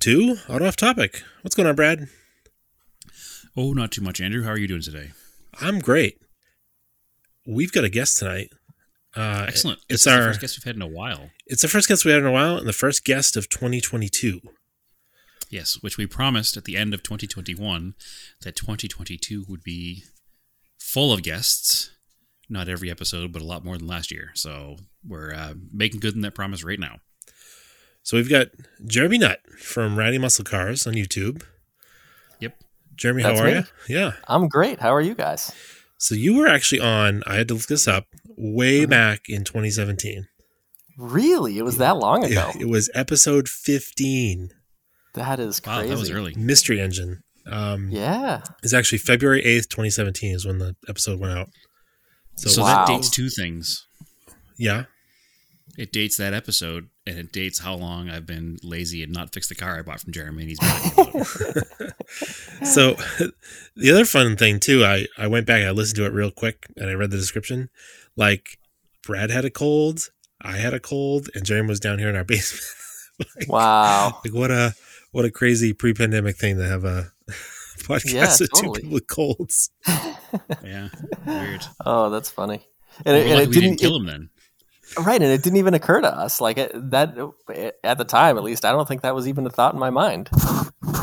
To Auto Off Topic. What's going on, Brad? Oh, not too much, Andrew. How are you doing today? I'm great. We've got a guest tonight. Uh, Excellent. It's This is the our first guest we've had in a while. it's the first guest we had in a while, and the first guest of 2022. Yes, which we promised at the end of 2021 that 2022 would be full of guests. Not every episode, but a lot more than last year. So we're uh, making good on that promise right now. So we've got Jeremy Nutt from Ratty Muscle Cars on YouTube. Yep. Jeremy, That's how are me. you? Yeah. I'm great. How are you guys? So you were actually on. I had to look this up way Mhm. back in 2017. Really? It was that long ago. Yeah, it was episode 15, that is Wow, crazy. that was early. Mystery Engine. Um, Yeah. It's actually February 8th, 2017 is when the episode went out. So, So Wow. that dates two things. yeah. It dates that episode, and it dates how long I've been lazy and not fixed the car I bought from Jeremy. And he's been So the other fun thing too, I I went back, I listened to it real quick, and I read the description. Like Brad had a cold, I had a cold, and Jeremy was down here in our basement. like, Wow. like what a what a crazy pre-pandemic thing to have a podcast Yeah, with two people with colds. yeah, weird. Oh, that's funny. And We're it, and it didn't, didn't kill it- him then. Right, and it didn't even occur to us. Like it, that at the time, at least, I don't think that was even a thought in my mind.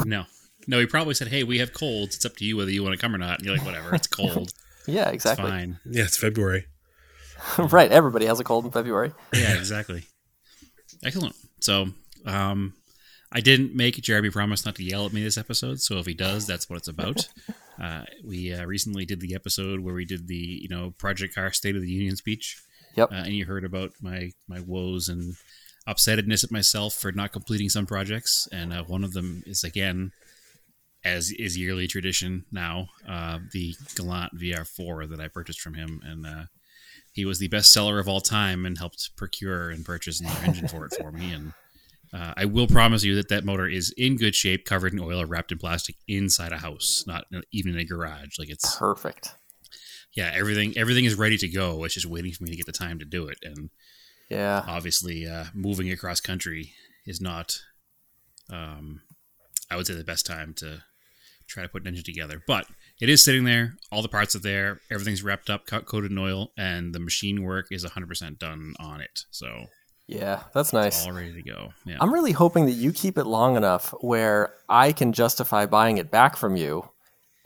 No. No, he probably said, "Hey, we have colds. It's up to you whether you want to come or not." And you're like, "Whatever, it's cold. Yeah, It's exactly. fine." Yeah, it's February. right. Everybody has a cold in February. Yeah, exactly. Excellent. So, um, I didn't make Jeremy promise not to yell at me this episode. So if he does, that's what it's about. Uh, we uh, recently did the episode where we did the you know Project Car State of the Union speech, Yep. uh, and you heard about my my woes and upsetness at myself for not completing some projects, and uh, one of them is again, as is yearly tradition now, uh, the Galant VR4 that I purchased from him, and uh, he was the best seller of all time and helped procure and purchase another engine for it for me. And uh, I will promise you that that motor is in good shape, covered in oil, or wrapped in plastic inside a house, not even in a garage. Like it's Perfect. Yeah, everything everything is ready to go. It's just waiting for me to get the time to do it. And Yeah. obviously, uh, moving across country is not, um, I would say, the best time to try to put an engine together. But it is sitting there. All the parts are there. Everything's wrapped up, co- coated in oil, and the machine work is 100% done on it. So Yeah. That's it's nice. all ready to go. Yeah. I'm really hoping that you keep it long enough where I can justify buying it back from you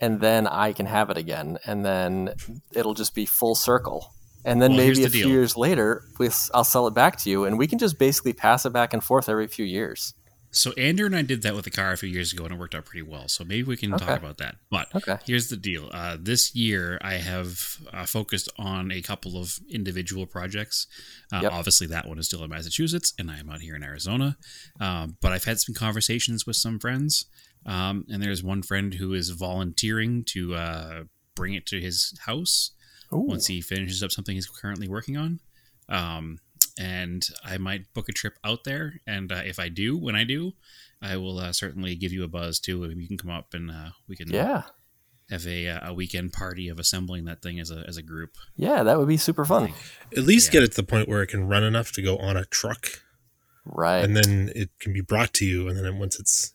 and then I can have it again and then it'll just be full circle. And then Well, maybe a the few years later, we- I'll sell it back to you and we can just basically pass it back and forth every few years. So Andrew and I did that with the car a few years ago, and it worked out pretty well. So maybe we can Okay. talk about that. But Okay. here's the deal: uh, this year I have uh, focused on a couple of individual projects. Uh, Yep. Obviously, that one is still in Massachusetts, and I am out here in Arizona. Um, but I've had some conversations with some friends, um, and there's one friend who is volunteering to uh, bring it to his house Ooh. once he finishes up something he's currently working on. Um, and I might book a trip out there. And uh, if I do, when I do, I will uh, certainly give you a buzz too. And you can come up and uh, we can Yeah. have a, uh, a weekend party of assembling that thing as a, as a group. Yeah, that would be super fun. At least Yeah. get it to the point where it can run enough to go on a truck, Right. and then it can be brought to you. And then once it's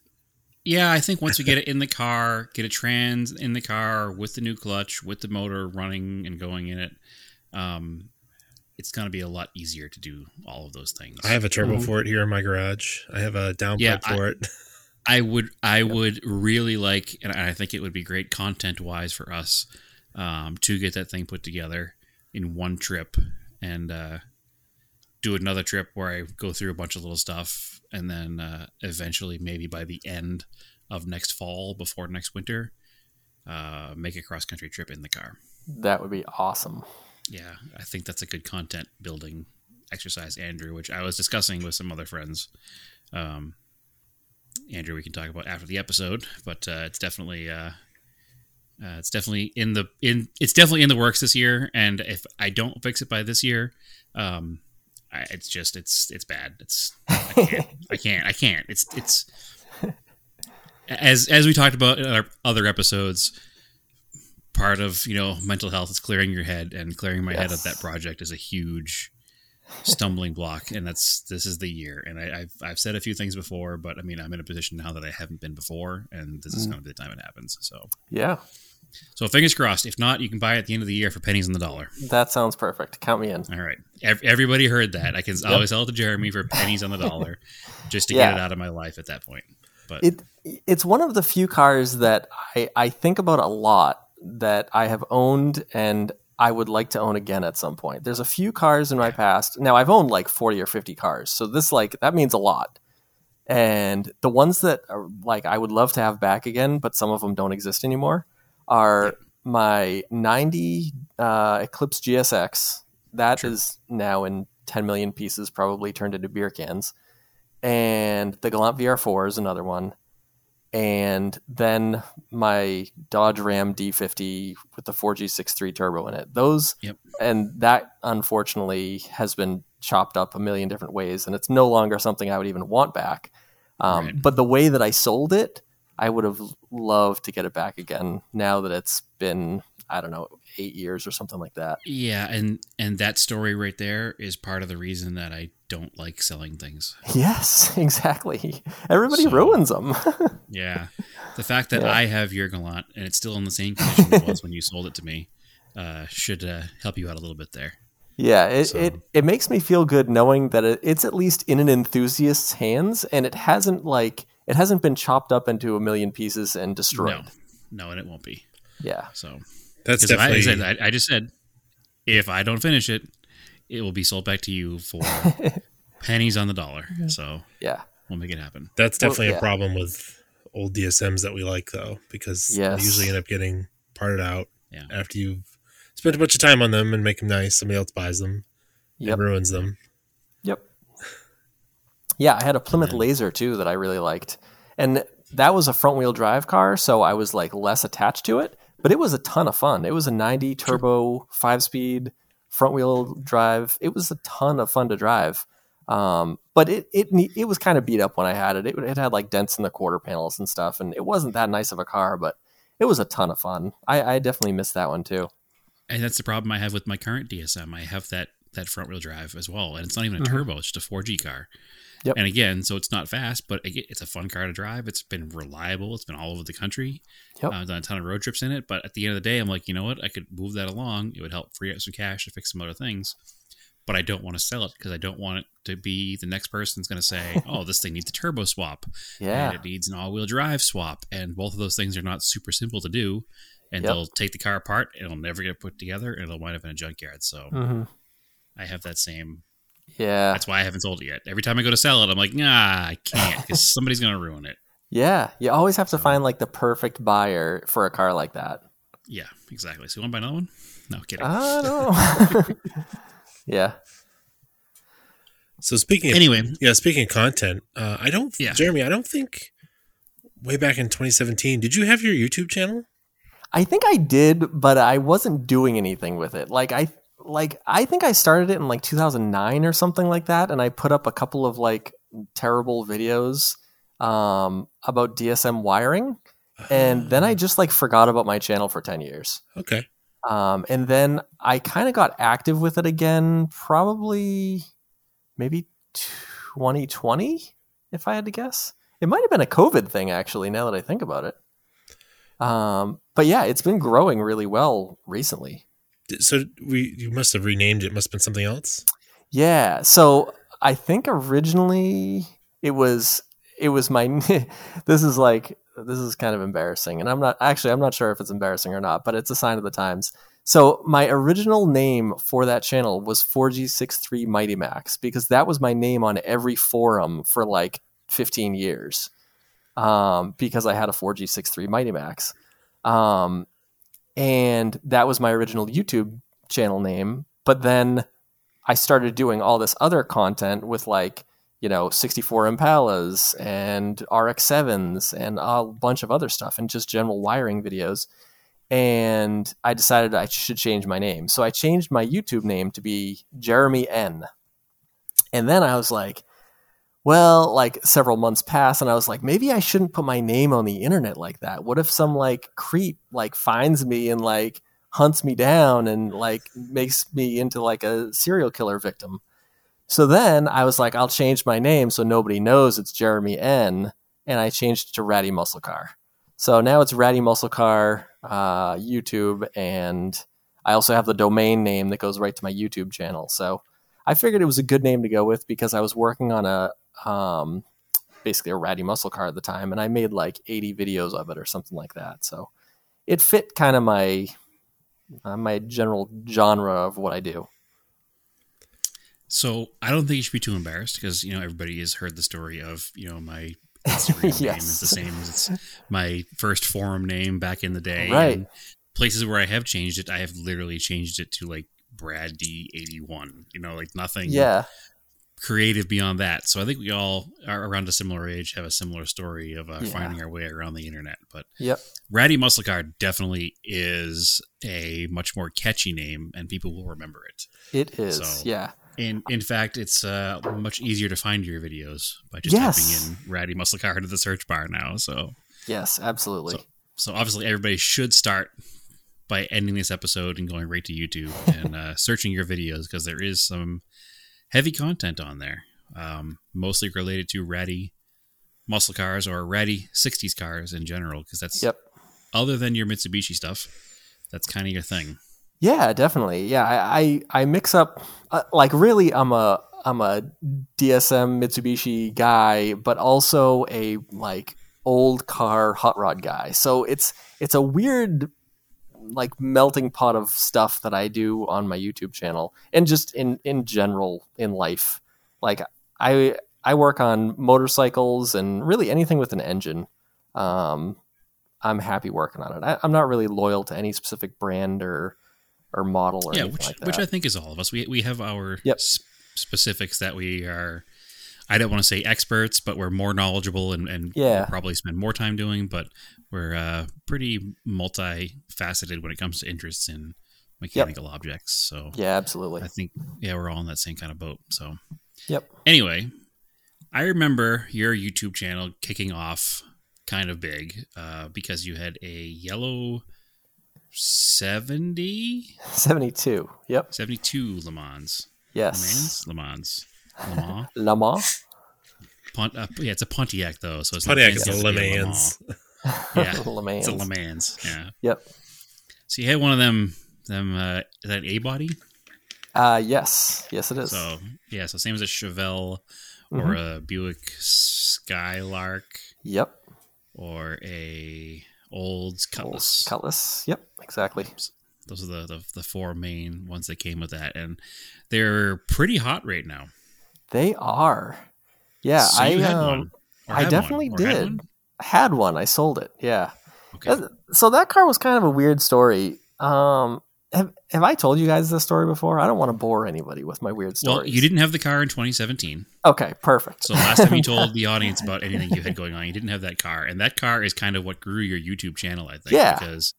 Yeah, I think once you get it in the car, get a trans in the car with the new clutch, with the motor running and going in it, um, it's going to be a lot easier to do all of those things. I have a turbo Mhm. for it here in my garage. I have a downpipe Yeah, for it. I would I would really like, and I think it would be great content wise for us um, to get that thing put together in one trip and uh, do another trip where I go through a bunch of little stuff, and then uh, eventually maybe by the end of next fall, before next winter, uh, make a cross country trip in the car. that would be awesome. Yeah, I think that's a good content building exercise, Andrew, which I was discussing with some other friends. Um, Andrew, we can talk about after the episode, but uh, it's definitely uh, uh, it's definitely in the in it's definitely in the works this year. And if I don't fix it by this year, um, I, it's just it's it's bad. It's I can't I can't I can't. It's it's as as we talked about in our other episodes. Part of you know mental health is clearing your head, and clearing my head of that project is a huge stumbling block, and that's this is the year. And I, have I've said a few things before, but I mean I'm in a position now that I haven't been before, and this is Mm. going to be the time it happens. So Yeah, so fingers crossed. If not, you can buy it at the end of the year for pennies on the dollar. that sounds perfect. Count me in. All right, everybody heard that. I can always sell it to Jeremy for pennies on the dollar, just to Yeah. get it out of my life at that point. But It it's one of the few cars that I, I think about a lot that I have owned and I would like to own again at some point. There's a few cars in my past. Now I've owned like 40 or 50 cars. So this like that means a lot. And the ones that are like I would love to have back again, but some of them don't exist anymore, are my 90 uh, Eclipse GSX. That is now in 10 million pieces, probably turned into beer cans. And the Galant VR4 is another one. And then my Dodge Ram D50 with the 4G63 turbo in it. Those, Yep. and that unfortunately has been chopped up a million different ways, and it's no longer something I would even want back. Um, Right. But the way that I sold it, I would have loved to get it back again now that it's been, I don't know, eight years or something like that. yeah, and and that story right there is part of the reason that I don't like selling things. Yes, exactly. Everybody So- ruins them. Yeah, the fact that Yeah. I have your Galant and it's still in the same condition it was when you sold it to me uh, should uh, help you out a little bit there. Yeah, it, So- it it makes me feel good knowing that it, it's at least in an enthusiast's hands and it hasn't like it hasn't been chopped up into a million pieces and destroyed. No, no, and it won't be. Yeah. So That's Because I, I, definitely said, I, I just said, if I don't finish it, it will be sold back to you for pennies on the dollar. So Yeah. we'll make it happen. that's Well, definitely yeah. a problem with old DSMs that we like though, because Yes. they usually end up getting parted out Yeah. after you've spent a bunch of time on them and make them nice. Somebody else buys them Yep. and ruins them. Yeah, I had a Plymouth Yeah. Laser too that I really liked. And that was a front wheel drive car, so I was like less attached to it, but it was a ton of fun. It was a 90 turbo, 5 speed front wheel drive. It was a ton of fun to drive. Um, but it it it was kind of beat up when I had it. it. It had like dents in the quarter panels and stuff, and it wasn't that nice of a car, but it was a ton of fun. I, I definitely missed that one too. And that's the problem I have with my current DSM. I have that that front wheel drive as well, and it's not even a Mhm. turbo; it's just a 4G car. Yep. And again, so it's not fast, but it's a fun car to drive. It's been reliable. It's been all over the country. Yep. Uh, I've done a ton of road trips in it. But at the end of the day, I'm like, you know what? I could move that along. It would help free up some cash to fix some other things. But I don't want to sell it because I don't want it to be the next person's going to say, "Oh, this thing needs a turbo swap." Yeah. and it needs an all-wheel drive swap and both of those things are not super simple to do and Yep. they'll take the car apart it'll never get put together and it'll wind up in a junkyard so hmm i have that same Yeah. that's why i haven't sold it yet every time i go to sell it i'm like nah i can't because somebody's gonna ruin it Yeah. You always have to find like the perfect buyer for a car like that. yeah exactly so you want to buy another one no kidding I don't know. yeah. So speaking of anyway yeah, speaking of content, uh, I don't Yeah. Jeremy, I don't think way back in 2017, did you have your YouTube channel? I think I did, but I wasn't doing anything with it. Like I like I think I started it in like 2009 or something like that and I put up a couple of like terrible videos um about DSM wiring and then I just like forgot about my channel for 10 years. Okay. Um, and then I kind of got active with it again, probably maybe 2020, if I had to guess. It might have been a COVID thing, actually, now that I think about it. Um, but yeah, it's been growing really well recently. So we you must have renamed it. Must have been something else. Yeah. So I think originally it was it was my this is like this is kind of embarrassing and I'm not actually I'm not sure if it's embarrassing or not, but it's a sign of the times. So my original name for that channel was 4G63 Mighty Max because that was my name on every forum for like 15 years. Um, because I had a 4G63 Mighty Max. Um, and that was my original YouTube channel name, but then I started doing all this other content with like, you know, 64 Impalas and RX7s and a bunch of other stuff and just general wiring videos. And I decided I should change my name. So I changed my YouTube name to be Jeremy N. And then I was like, well, like several months passed and I was like, maybe I shouldn't put my name on the internet like that. What if some like creep like finds me and like hunts me down and like makes me into like a serial killer victim. So then I was like, I'll change my name so nobody knows it's Jeremy N. And I changed it to Ratty Muscle Car. So now it's Ratty Muscle Car, uh, YouTube, and I also have the domain name that goes right to my YouTube channel. So I figured it was a good name to go with because I was working on a um, basically a Ratty Muscle Car at the time, and I made like 80 videos of it or something like that. So it fit kind of my uh, my general genre of what I do. So I don't think you should be too embarrassed because you know everybody has heard the story of you know my Instagram name is the same as it's my first forum name back in the day. Right. And places where I have changed it, I have literally changed it to like Brad D eighty one. You know, like nothing. Yeah. Creative beyond that. So I think we all are around a similar age, have a similar story of uh, Yeah. finding our way around the internet. But Yep. Ratty Muscle Car definitely is a much more catchy name, and people will remember it. It is. So- yeah. In in fact, it's uh, much easier to find your videos by just Yes. typing in "Ratty Muscle Car" into the search bar now. So, Yes. Absolutely. So- so obviously, everybody should start by ending this episode and going right to YouTube and uh, searching your videos because there is some heavy content on there, um, mostly related to ratty muscle cars or ratty '60s cars in general. Because that's Yep. other than your Mitsubishi stuff, that's kind of your thing. Yeah, definitely. Yeah, I I, I mix up uh, like really I'm a I'm a DSM Mitsubishi guy, but also a like old car hot rod guy. So it's it's a weird like melting pot of stuff that I do on my YouTube channel and just in in general in life. Like I I work on motorcycles and really anything with an engine. Um, I'm happy working on it. I, I'm not really loyal to any specific brand or or model or yeah, which like that. which I think is all of us. We we have our Yep. s- specifics that we are. I don't want to say experts, but we're more knowledgeable and, and Yeah. we'll probably spend more time doing. But we're uh, pretty multifaceted when it comes to interests in mechanical objects. So yeah, absolutely. I think yeah, we're all in that same kind of boat. So Yep. anyway, I remember your YouTube channel kicking off kind of big uh, because you had a yellow 70 72. Yep. 72 Le Mans. Yes. Le Mans? Le Mans? Le Mans? Le Mans. Pont, uh, yeah, it's a Pontiac, though. So it's Pontiac not is a enough Le to be a Mans. Yeah, Le Mans. it's a Le Mans. Yeah. Yep. So you had one of them, them uh, is that A body? Uh, yes. Yes, it is. So yeah, so same as a Chevelle or Mhm. a Buick Skylark Yep. or a old Cutlass. Cutlass. Yep. Exactly. Those are the, the the four main ones that came with that, and they're pretty hot right now. They are. Yeah, So I um, I definitely one, did. Had one. I sold it. Yeah. Okay. So that car was kind of a weird story. Um, have, have I told you guys this story before? I don't want to bore anybody with my weird story. Well, you didn't have the car in 2017. Okay, perfect. So last time you told the audience about anything you had going on, you didn't have that car, and that car is kind of what grew your YouTube channel, I think. Yeah. Because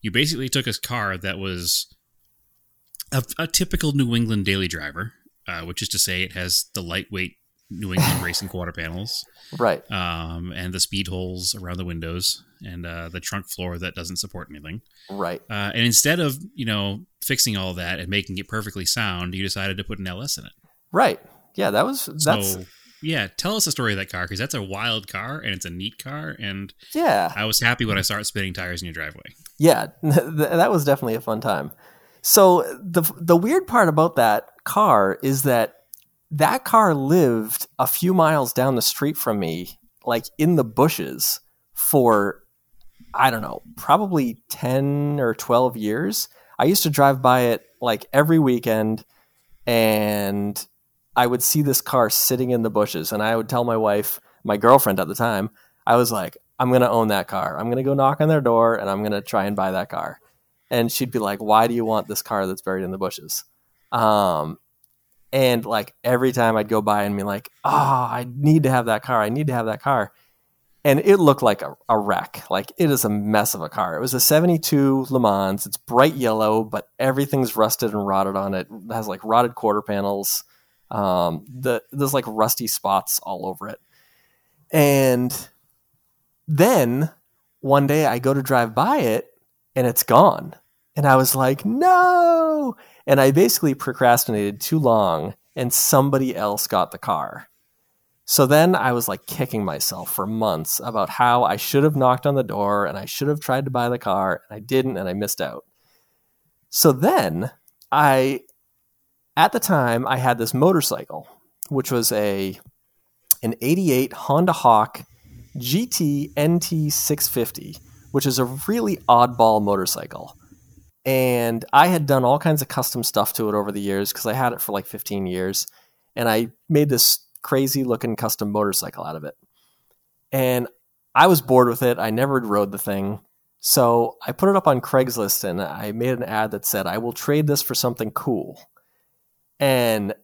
you basically took a car that was a, a typical New England daily driver, uh, which is to say, it has the lightweight New England racing quarter panels, right. um, and the speed holes around the windows, and uh, the trunk floor that doesn't support anything. Right. Uh, and instead of you know fixing all that and making it perfectly sound, you decided to put an LS in it. Right. Yeah, that was that's So yeah, tell us the story of that car because that's a wild car and it's a neat car, and yeah. I was happy when I started spinning tires in your driveway. Yeah, that was definitely a fun time. So the the weird part about that car is that that car lived a few miles down the street from me, like in the bushes for I don't know, probably 10 or 12 years. I used to drive by it like every weekend and I would see this car sitting in the bushes and I would tell my wife, my girlfriend at the time, I was like, I'm going to own that car. I'm going to go knock on their door and I'm going to try and buy that car. And she'd be like, Why do you want this car that's buried in the bushes? Um, and like every time I'd go by and be like, Oh, I need to have that car. I need to have that car. And it looked like a, a wreck. Like it is a mess of a car. It was a 72 Le Mans. It's bright yellow, but everything's rusted and rotted on it. It has like rotted quarter panels. Um, the, there's like rusty spots all over it. And then one day I go to drive by it and it's gone. And I was like, no. And I basically procrastinated too long and somebody else got the car. So then I was like kicking myself for months about how I should have knocked on the door and I should have tried to buy the car and I didn't and I missed out. So then I at the time I had this motorcycle which was a an 88 Honda Hawk GT NT 650, which is a really oddball motorcycle. And I had done all kinds of custom stuff to it over the years because I had it for like 15 years. And I made this crazy looking custom motorcycle out of it. And I was bored with it. I never rode the thing. So I put it up on Craigslist and I made an ad that said, I will trade this for something cool. And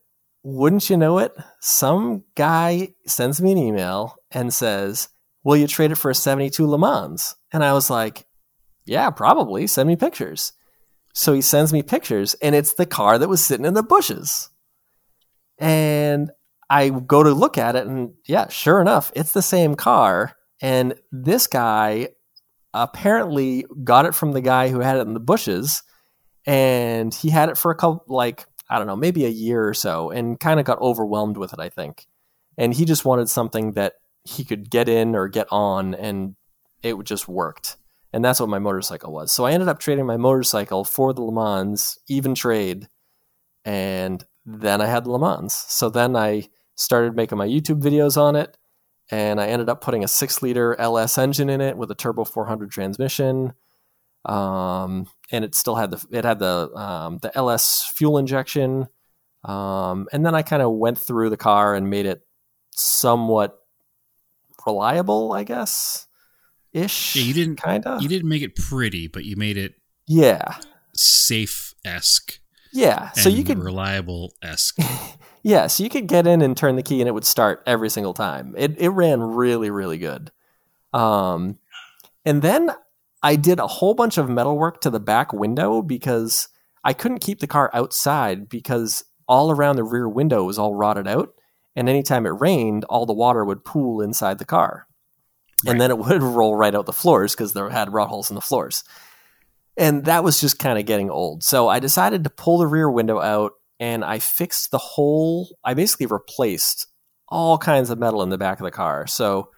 wouldn't you know it, some guy sends me an email and says, Will you trade it for a 72 Le Mans? And I was like, Yeah, probably. Send me pictures. So he sends me pictures, and it's the car that was sitting in the bushes. And I go to look at it, and yeah, sure enough, it's the same car. And this guy apparently got it from the guy who had it in the bushes, and he had it for a couple, like, I don't know, maybe a year or so, and kind of got overwhelmed with it, I think. And he just wanted something that he could get in or get on, and it just worked. And that's what my motorcycle was. So I ended up trading my motorcycle for the Le Mans, even trade, and then I had the Le Mans. So then I started making my YouTube videos on it, and I ended up putting a six liter LS engine in it with a turbo 400 transmission. Um, and it still had the it had the um, the LS fuel injection. Um, and then I kind of went through the car and made it somewhat reliable, I guess. Ish. Yeah, you didn't kind of. You didn't make it pretty, but you made it Yeah. safe esque. Yeah. So you could reliable esque. Yeah, so you could get in and turn the key and it would start every single time. It it ran really really good. Um and then I did a whole bunch of metalwork to the back window because I couldn't keep the car outside because all around the rear window was all rotted out and anytime it rained all the water would pool inside the car. Right. And then it would roll right out the floors because there had rot holes in the floors. And that was just kind of getting old. So I decided to pull the rear window out and I fixed the whole, I basically replaced all kinds of metal in the back of the car. So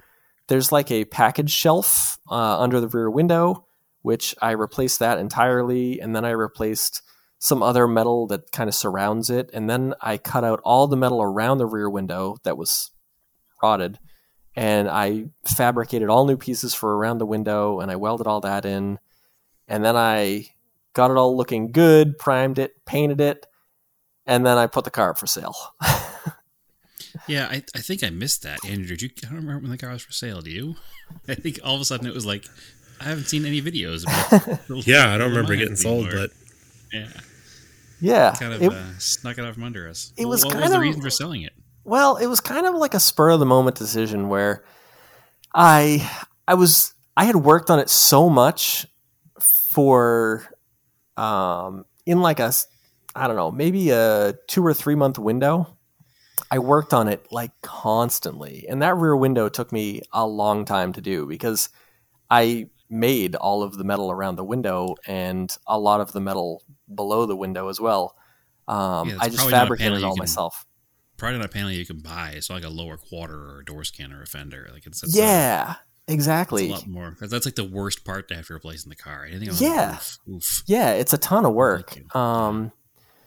there's like a package shelf uh, under the rear window, which I replaced that entirely. And then I replaced some other metal that kind of surrounds it. And then I cut out all the metal around the rear window that was rotted. And I fabricated all new pieces for around the window and I welded all that in. And then I got it all looking good, primed it, painted it, and then I put the car up for sale. yeah, I, I think I missed that. Andrew, did you? I don't remember when the car was for sale. Do you? I think all of a sudden it was like I haven't seen any videos. About Yeah, I don't remember Lions getting sold, anymore. but yeah, yeah. kind of it- uh, snuck it out from under us. it was what kind was the of- reason for selling it? Well, it was kind of like a spur of the moment decision where I I was I had worked on it so much for um in like a I don't know, maybe a 2 or 3 month window. I worked on it like constantly. And that rear window took me a long time to do because I made all of the metal around the window and a lot of the metal below the window as well. Um, Yeah, I just probably not a fabricated it all myself. Probably not a panel you can buy. It's not like a lower quarter or a door scanner or a fender. Like it's, it's Yeah, a, exactly. it's a lot more. That's like the worst part to have to replace in the car. Anything Yeah. roof, oof. Yeah, it's a ton of work. Um,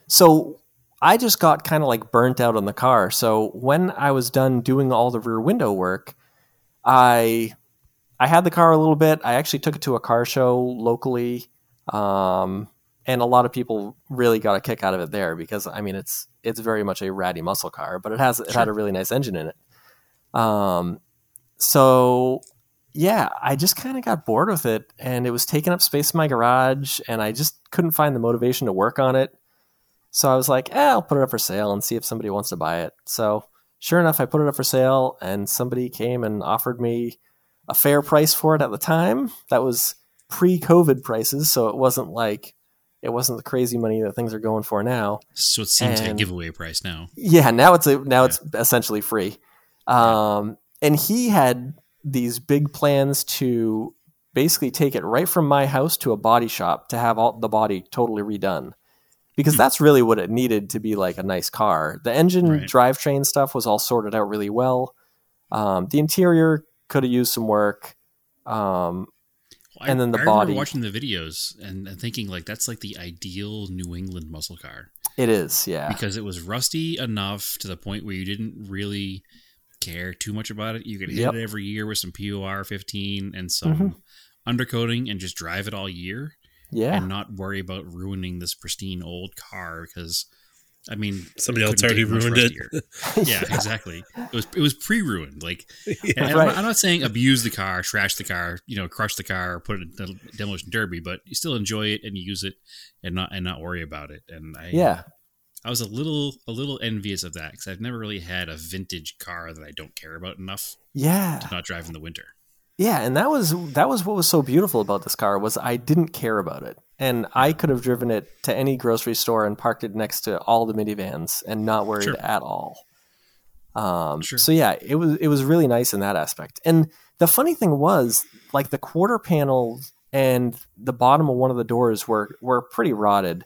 so I just got kind of like burnt out on the car. So when I was done doing all the rear window work, I I had the car a little bit. I actually took it to a car show locally, um, and a lot of people really got a kick out of it there because I mean it's it's very much a ratty muscle car, but it has it had a really nice engine in it. Um, so yeah, I just kind of got bored with it and it was taking up space in my garage and I just couldn't find the motivation to work on it. So I was like, eh, I'll put it up for sale and see if somebody wants to buy it. So sure enough, I put it up for sale and somebody came and offered me a fair price for it at the time. That was pre COVID prices. So it wasn't like, it wasn't the crazy money that things are going for now. So it seems like a And- giveaway price now. Yeah, now it's a, now it's essentially free. Um, and he had these big plans to basically take it right from my house to a body shop to have all the body totally redone. because that's really what it needed to be like a nice car. The engine Right. drivetrain stuff was all sorted out really well. Um, the interior could have used some work. Um, I- And then the I remember body. watching the videos and, and thinking like that's like the ideal New England muscle car it is, yeah, because it was rusty enough to the point where you didn't really care too much about it. You could hit Yep. it every year with some POR 15 and some Mhm. undercoating and just drive it all year yeah, and not worry about ruining this pristine old car because I mean Somebody else already ruined it. yeah, exactly. It was it was pre-ruined. Like, Yeah. and I'm, not, I'm not saying abuse the car, trash the car, you know, crush the car, or put it in the demolition derby, but you still enjoy it and you use it and not and not worry about it. And I, yeah, I was a little a little envious of that because I've never really had a vintage car that I don't care about enough yeah. to not drive in the winter. Yeah, and that was that was what was so beautiful about this car was I didn't care about it. And I could have driven it to any grocery store and parked it next to all the minivans and not worried Sure. at all. Um, Sure. So yeah, it was it was really nice in that aspect. And the funny thing was, like the quarter panel and the bottom of one of the doors were were pretty rotted,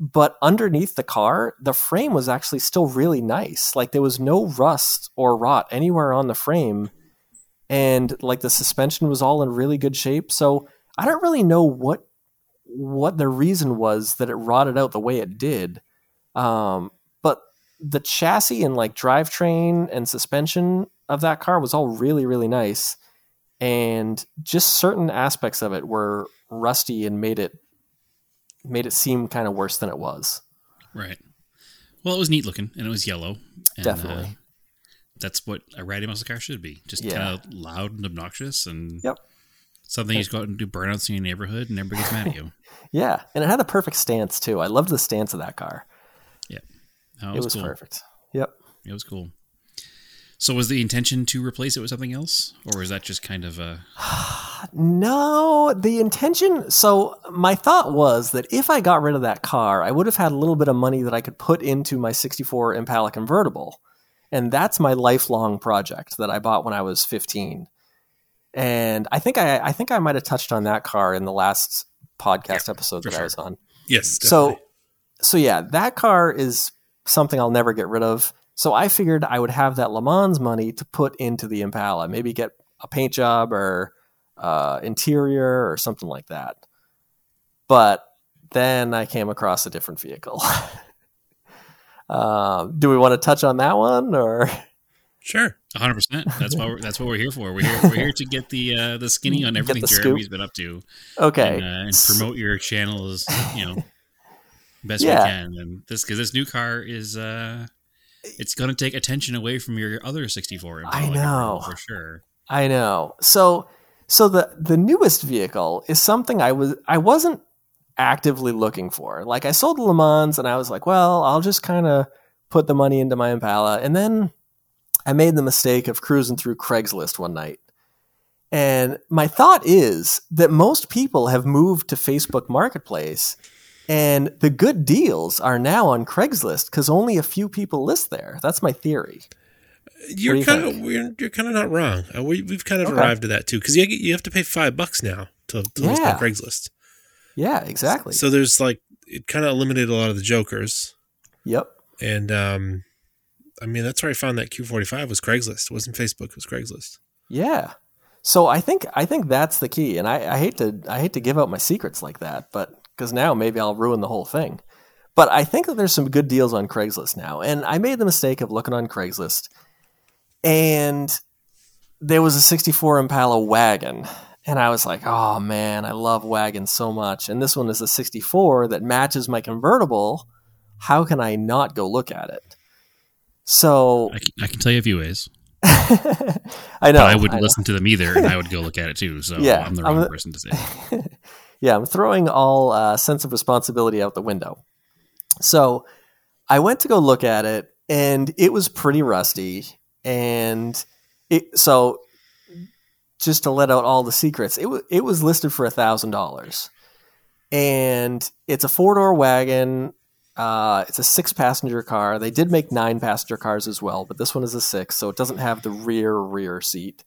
but underneath the car, the frame was actually still really nice. Like there was no rust or rot anywhere on the frame and like the suspension was all in really good shape. So I don't really know what what the reason was that it rotted out the way it did. Um, but the chassis and like drivetrain and suspension of that car was all really really nice, and just certain aspects of it were rusty and made it made it seem kind of worse than it was. Right. Well, it was neat looking and it was yellow. And, Definitely. Uh, that's what a ratty muscle car should be. Just Yeah. kind of loud and obnoxious and Yep. Something you just go out and do burnouts in your neighborhood and everybody gets mad at you. Yeah, and it had the perfect stance too. I loved the stance of that car. Oh, it was cool. perfect. Yep. It was cool. So was the intention to replace it with something else? Or is that just kind of a No, the intention. So my thought was that if I got rid of that car, I would have had a little bit of money that I could put into my '64 Impala convertible, and that's my lifelong project that I bought when I was 15. And I think I, I think I might have touched on that car in the last podcast episode for that I was on. Yes. So, definitely. so yeah, that car is something I'll never get rid of. So I figured I would have that Le Mans money to put into the Impala, maybe get a paint job or uh, interior or something like that. But then I came across a different vehicle. um, do we want to touch on that one or? sure. 100%. That's what we're, that's what we're here for. We're here, we're here to get the uh, the skinny on everything. Jeremy's been up to Okay. and, uh, and promote your channel as, you know, best Yeah. we can. And this cuz this new car is uh it's going to take attention away from your other 64 I know. for sure. I know. So so the the newest vehicle is something I was I wasn't actively looking for. Like I sold the Le Mans and I was like, well, I'll just kind of put the money into my Impala. And then I made the mistake of cruising through Craigslist one night. And my thought is that most people have moved to Facebook Marketplace and the good deals are now on Craigslist because only a few people list there. That's my theory. You're you kind of we're, you're kind of not wrong. Uh, we, we've kind of Okay. arrived at that too because you you have to pay five bucks now to, to list on Craigslist. Yeah, exactly. So there's like it kind of eliminated a lot of the jokers, yep. and um, I mean that's where I found that Q45 was Craigslist. It wasn't Facebook. It was Craigslist. Yeah. So I think I think that's the key, and I, I hate to I hate to give out my secrets like that, but because now maybe I'll ruin the whole thing. But I think that there's some good deals on Craigslist now, and I made the mistake of looking on Craigslist, and there was a '64 Impala wagon, and I was like, oh man, I love wagons so much, and this one is a '64 that matches my convertible. How can I not go look at it? So I can, I can tell you a few ways. I know but I wouldn't know. listen to them either, and I would go look at it too. So Yeah, I'm the I'm wrong person to say. yeah, I'm throwing all uh, sense of responsibility out the window. So I went to go look at it, and it was pretty rusty. And it so just to let out all the secrets, it was it was listed for a thousand dollars, and it's a four door wagon. Uh, it's a six passenger car. They did make nine passenger cars as well, but this one is a six, so it doesn't have the rear rear seat.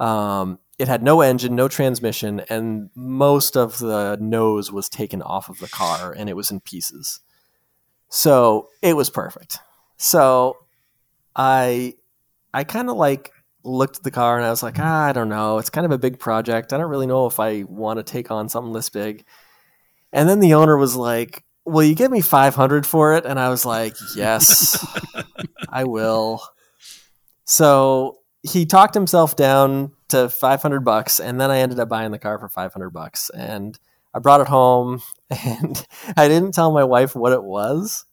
Um, it had no engine, no transmission, and most of the nose was taken off of the car and it was in pieces. So it was perfect. So I I kind of like looked at the car and I was like, ah, I don't know. It's kind of a big project. I don't really know if I want to take on something this big. And then the owner was like, Will you give me 500 for it? And I was like, Yes, I will. So he talked himself down to 500 bucks and then I ended up buying the car for 500 bucks and I brought it home and I didn't tell my wife what it was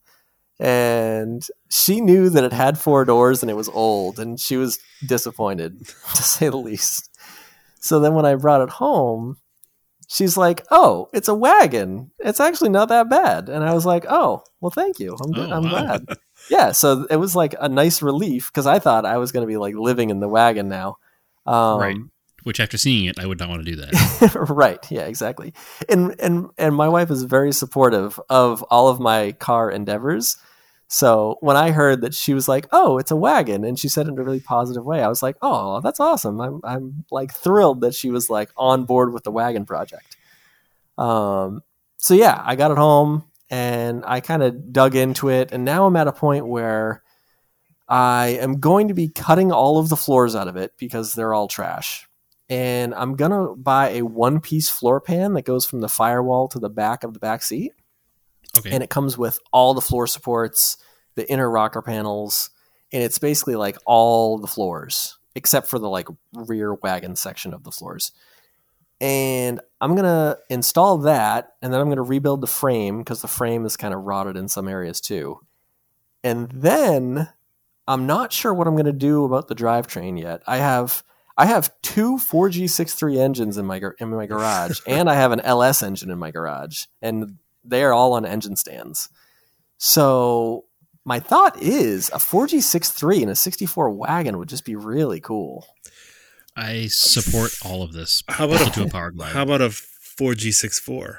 and she knew that it had four doors and it was old and she was disappointed to say the least so then when i brought it home she's like oh it's a wagon. It's actually not that bad. And i was like oh well thank you. I'm, Oh, I'm wow. glad. Yeah so it was like a nice relief because i thought i was going to be like living in the wagon now. Um, right. Which, after seeing it, I would not want to do that. right. Yeah exactly. And and and my wife is very supportive of all of my car endeavors so when i heard that she was like oh it's a wagon and she said it in a really positive way i was like oh that's awesome. I'm i'm like thrilled that she was like on board with the wagon project. Um so yeah i got it home and i kind of dug into it and now i'm at a point where i am going to be cutting all of the floors out of it because they're all trash. And I'm gonna buy a one piece floor pan that goes from the firewall to the back of the back seat, Okay. and it comes with all the floor supports, the inner rocker panels, and it's basically like all the floors except for the like rear wagon section of the floors. And I'm gonna install that, and then I'm gonna rebuild the frame because the frame is kind of rotted in some areas too. And then I'm not sure what I'm gonna do about the drivetrain yet. I have I have two 4G63 engines in my in my garage, and I have an LS engine in my garage, and they are all on engine stands. So my thought is a 4G63 and a 64 wagon would just be really cool. I support all of this. How about a- to a power glide? How about a 4G64?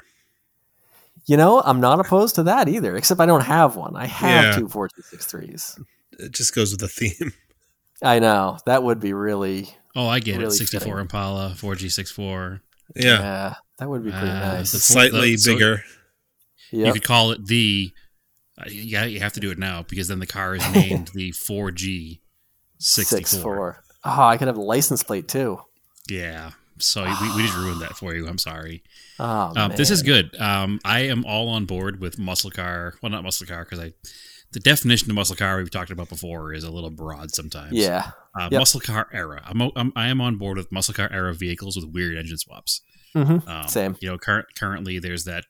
You know, I'm not opposed to that either, except I don't have one. I have Yeah. two 4G63s. It just goes with the theme. I know that would be really, oh, I get it. 64 fitting. Impala, 4G64. Yeah. yeah, that would be pretty Uh, nice. the- Slightly so- bigger. You could call it the. Uh, yeah, you have to do it now because then the car is named the 4G 64. Six four. Oh, I could have a license plate too. Yeah. So we, we just ruined that for you. I'm sorry. Oh, Um, this is good. Um, I am all on board with muscle car. Well, not muscle car because I, the definition of muscle car we've talked about before is a little broad sometimes. Yeah. Uh, Yep. Muscle car era. I'm, I'm I am on board with muscle car era vehicles with weird engine swaps. hmm Um, Same. You know, cur- currently there's that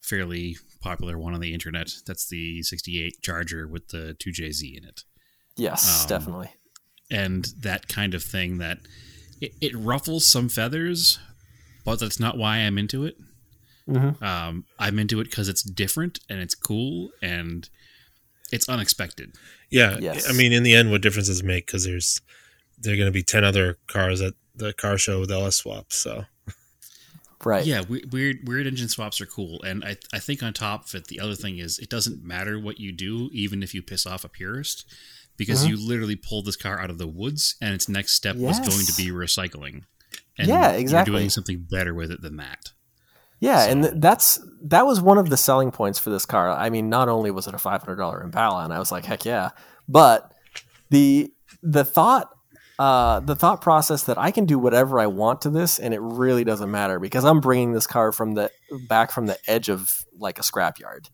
fairly popular one on the internet. That's the 68 Charger with the 2JZ in it, Yes, Um, definitely. and that kind of thing that it, it ruffles some feathers, but that's not why I'm into it. hmm Um, I'm into it because it's different and it's cool and it's unexpected. Yeah. Yes. I mean, in the end, what difference does it make? Because there's there are going to be 10 other cars at the car show with LS swaps. So, Right. Yeah, we- weird weird engine swaps are cool, and I I think on top of it, the other thing is it doesn't matter what you do, even if you piss off a purist, because Mhm. you literally pulled this car out of the woods, and its next step was going to be recycling. And Yeah, exactly. You're doing something better with it than that. Yeah, and So- th- that's that was one of the selling points for this car. I mean, not only was it a five hundred dollar Impala, and I was like, heck yeah, but the the thought uh, the thought process that I can do whatever I want to this, and it really doesn't matter because I'm bringing this car from the back from the edge of like a scrapyard.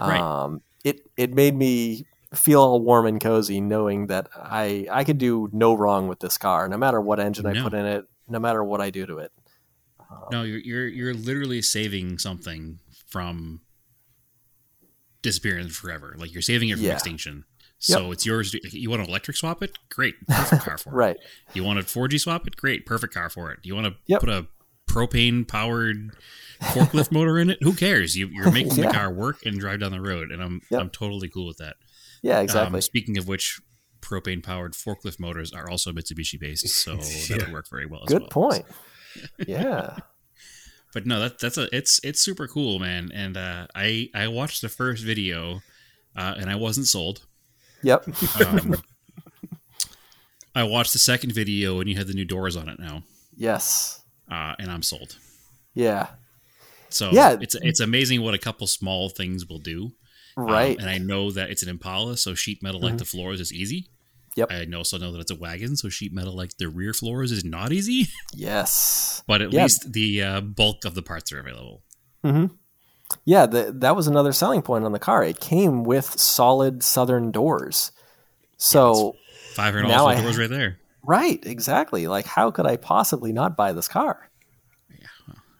Right. Um, it it made me feel all warm and cozy knowing that I I could do no wrong with this car, no matter what engine I put in it, no matter what I do to it. No, you're you're you're literally saving something from disappearing forever. Like you're saving it from Yeah. extinction. So it's yours. You want an electric swap it? Great, perfect car for it. Right. You want a 4G swap it? Great, perfect car for it. You want to Yep. put a propane powered forklift motor in it? Who cares? You, you're making Yeah. the car work and drive down the road, and I'm Yep. I'm totally cool with that. Yeah, exactly. Um, speaking of which, propane powered forklift motors are also Mitsubishi based, so that would work very well. as Good well. point. Yeah. But no, that that's a it's it's super cool, man. And uh, I I watched the first video, uh, and I wasn't sold. Yep. Um, I watched the second video and you had the new doors on it now, Yes. uh, and I'm sold. Yeah. So Yeah. it's it's amazing what a couple small things will do. Um, Right. and I know that it's an Impala, so sheet metal like the floors is easy. Yep. I also know that it's a wagon, so sheet metal like the rear floors is not easy. yes. But at Yeah. least the uh, bulk of the parts are available. hmm Yeah, the, that was another selling point on the car. It came with solid southern doors. So, Five hundred Now dollars I- doors right there. right, exactly. Like, how could I possibly not buy this car?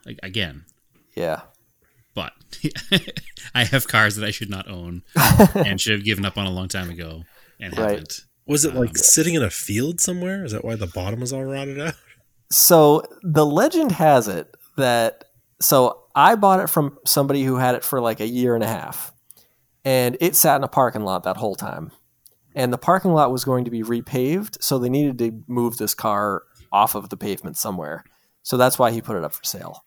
Like, again, Yeah. but I have cars that I should not own and should have given up on a long time ago and Right. haven't. Was it like Um, sitting in a field somewhere? Is that why the bottom was all rotted out? So the legend has it that so I bought it from somebody who had it for like a year and a half, and it sat in a parking lot that whole time. And the parking lot was going to be repaved, so they needed to move this car off of the pavement somewhere. So that's why he put it up for sale.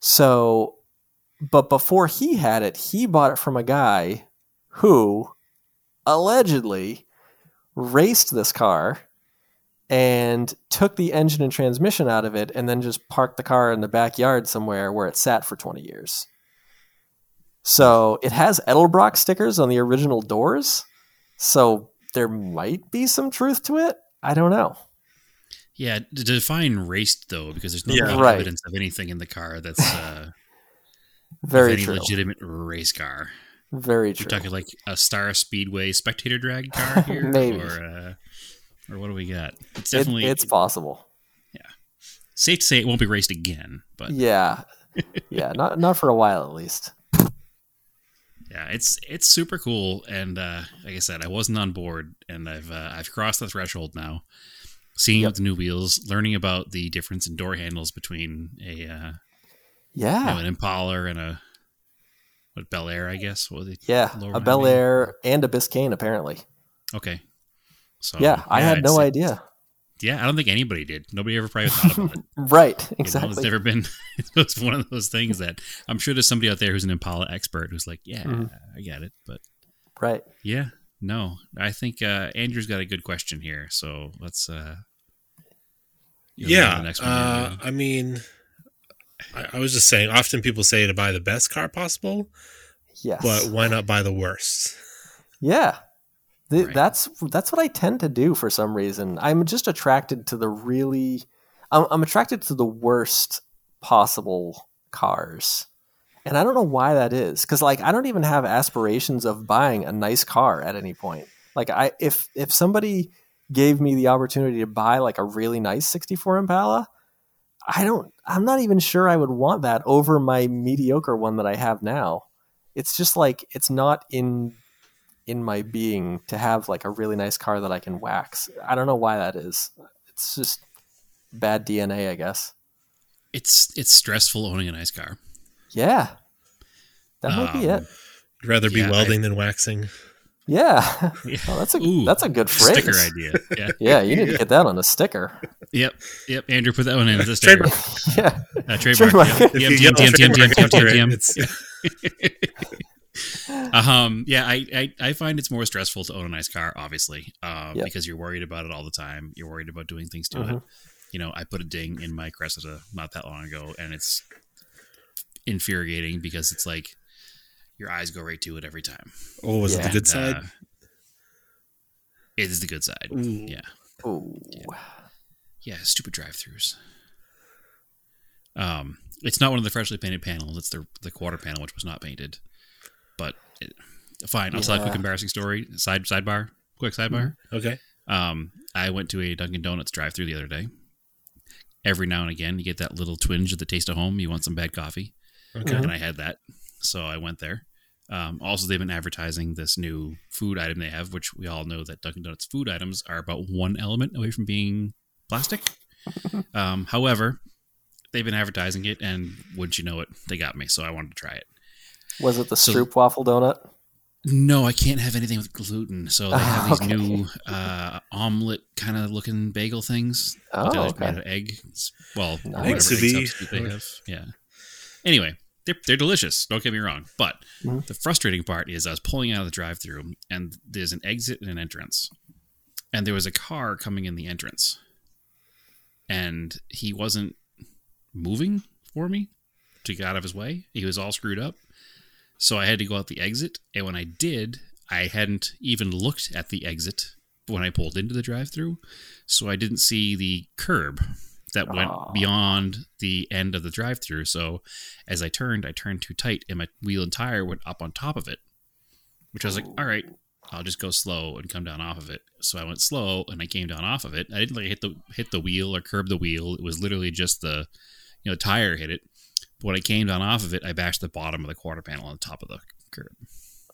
So, but before he had it, he bought it from a guy who allegedly raced this car and took the engine and transmission out of it and then just parked the car in the backyard somewhere where it sat for 20 years. So it has Edelbrock stickers on the original doors. So there might be some truth to it. I don't know. Yeah, to define raced though, because there's no Yeah. Right. evidence of anything in the car that's uh, Very any true. legitimate race car. Very You're talking like a Star Speedway spectator drag car here, Maybe. or uh, or what do we got? It's It- definitely it's possible. Yeah, safe to say it won't be raced again, but Yeah. yeah, not not for a while at least. yeah, it's it's super cool. And uh, like I said, I wasn't on board, and I've uh, I've crossed the threshold now. Seeing Yep. the new wheels, learning about the difference in door handles between a uh, you know, Yeah. an Impala and a what Bel Air, I guess. What was it? Yeah, a Bel Air and a Biscayne apparently. Okay. So yeah, I had no idea. Yeah, I don't think anybody did. Nobody ever probably thought about it. Right, You know, it's exactly. never been. It's one of those things that I'm sure there's somebody out there who's an Impala expert who's like, yeah, Mhm. I get it, but Right. yeah, no, I think uh, Andrew's got a good question here. So let's. uh yeah. the next one, uh, I mean, I, I was just saying, often people say to buy the best car possible, Yes. but why not buy the worst? Yeah. The, Right. That's that's what I tend to do for some reason. I'm just attracted to the really I'm, I'm attracted to the worst possible cars. And I don't know why that is cuz like I don't even have aspirations of buying a nice car at any point. Like I if if somebody gave me the opportunity to buy like a really nice 64 Impala, I don't I'm not even sure I would want that over my mediocre one that I have now. It's just like it's not in in my being to have like a really nice car that I can wax. I don't know why that is. It's just bad DNA, I guess. it's it's stressful owning a nice car. Yeah. That might be Um, it. You'd rather be Yeah, I- welding than waxing. Yeah. Yeah. Oh, that's a Ooh, that's a good phrase. Sticker idea. Yeah. Yeah, you need to get that on a sticker. Yep. Yep. Andrew, put that one in as a sticker. Yeah. Uh, trademark. Trademark. Yep. If Yep. you TM, yell TM, TM, trademark TM, after it, TM, it's- um yeah I, I i find it's more stressful to own a nice car obviously um Yep. because you're worried about it all the time you're worried about doing things to it Mhm. you know i put a ding in my cressida not that long ago and it's infuriating because it's like your eyes go right to it every time Oh, was it the good side? uh, it is the good side Ooh. yeah Ooh. yeah stupid drive-throughs um it's not one of the freshly painted panels it's the the quarter panel which was not painted but it, fine. I'll tell a quick embarrassing story. Side sidebar quick sidebar. Okay. um i went to a dunkin donuts drive-through the other day. Every now and again you get that little twinge of the taste of home. You want some bad coffee. Okay. and i had that. So i went there. Um, also they've been advertising this new food item they have which we all know that dunkin donuts food items are about one element away from being plastic. Um, however they've been advertising it and wouldn't you know it they got me. So i wanted to try it Was it the So- Stroop waffle donut? no i can't have anything with gluten. So they have these Okay. new uh, omelet kind of looking bagel things. Oh, but they're made of egg. It's- well Nice. whatever egg substitute they have. Yeah. Anyway they're, they're delicious. Don't get me wrong. But Mhm. the frustrating part is i was pulling out of the drive-through and there's an exit and an entrance. And there was a car coming in the entrance, and he wasn't moving for me to get out of his way. He was all screwed up, so I had to go out the exit. And when I did, I hadn't even looked at the exit when I pulled into the drive-through, so I didn't see the curb that went Aw. beyond the end of the drive-through. So as I turned, I turned too tight, and my wheel and tire went up on top of it. Which I was like, oh. all right, I'll just go slow and come down off of it. So I went slow and I came down off of it. I didn't like hit the hit the wheel or curb the wheel. It was literally just the you know tire hit it. When I came down off of it, I bashed the bottom of the quarter panel on the top of the curb.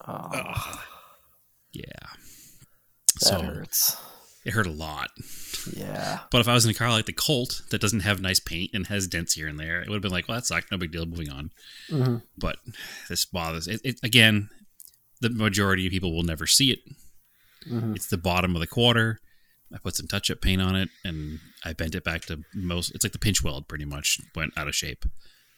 Oh, Ugh. Yeah. that so hurts. it hurt a lot. Yeah. But if I was in a car like the Colt that doesn't have nice paint and has dents here and there, it would have been like, well, that sucked. No big deal. Moving on. hmm But this bothers. It, it again. The majority of people will never see it. hmm It's the bottom of the quarter. I put some touch-up paint on it, and I bent it back to most. It's like the pinch weld, pretty much went out of shape.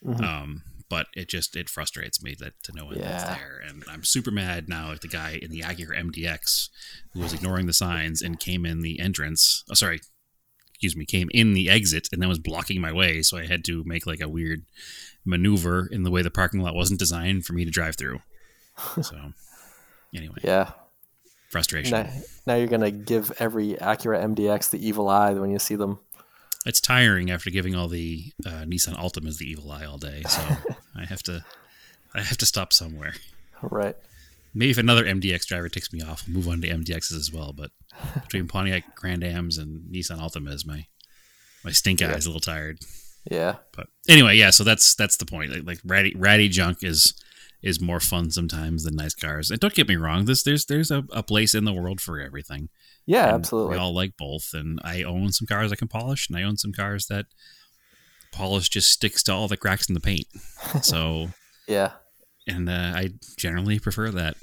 Mhm. Um, but it just it frustrates me that to know it's Yeah. there, and I'm super mad now at the guy in the Acura MDX who was ignoring the signs and came in the entrance. Oh, sorry, excuse me, came in the exit and then was blocking my way, so I had to make like a weird maneuver in the way the parking lot wasn't designed for me to drive through. So, anyway, Yeah. frustration. Now, now you're gonna give every Acura MDX the evil eye when you see them. It's tiring after giving all the uh, Nissan Altimas the evil eye all day. So I have to, I have to stop somewhere. Right. Maybe if another MDX driver takes me off, I'll move on to MDXs as well. But between Pontiac Grand Ams and Nissan Altimas, my my stink eye is a little tired. Yeah. But anyway, yeah. So that's that's the point. Like, like ratty ratty junk is is more fun sometimes than nice cars. And don't get me wrong. This there's there's a, a place in the world for everything. Yeah. And absolutely. We all like both. And I own some cars I can polish, and I own some cars that polish just sticks to all the cracks in the paint. So, yeah. and uh, I generally prefer that.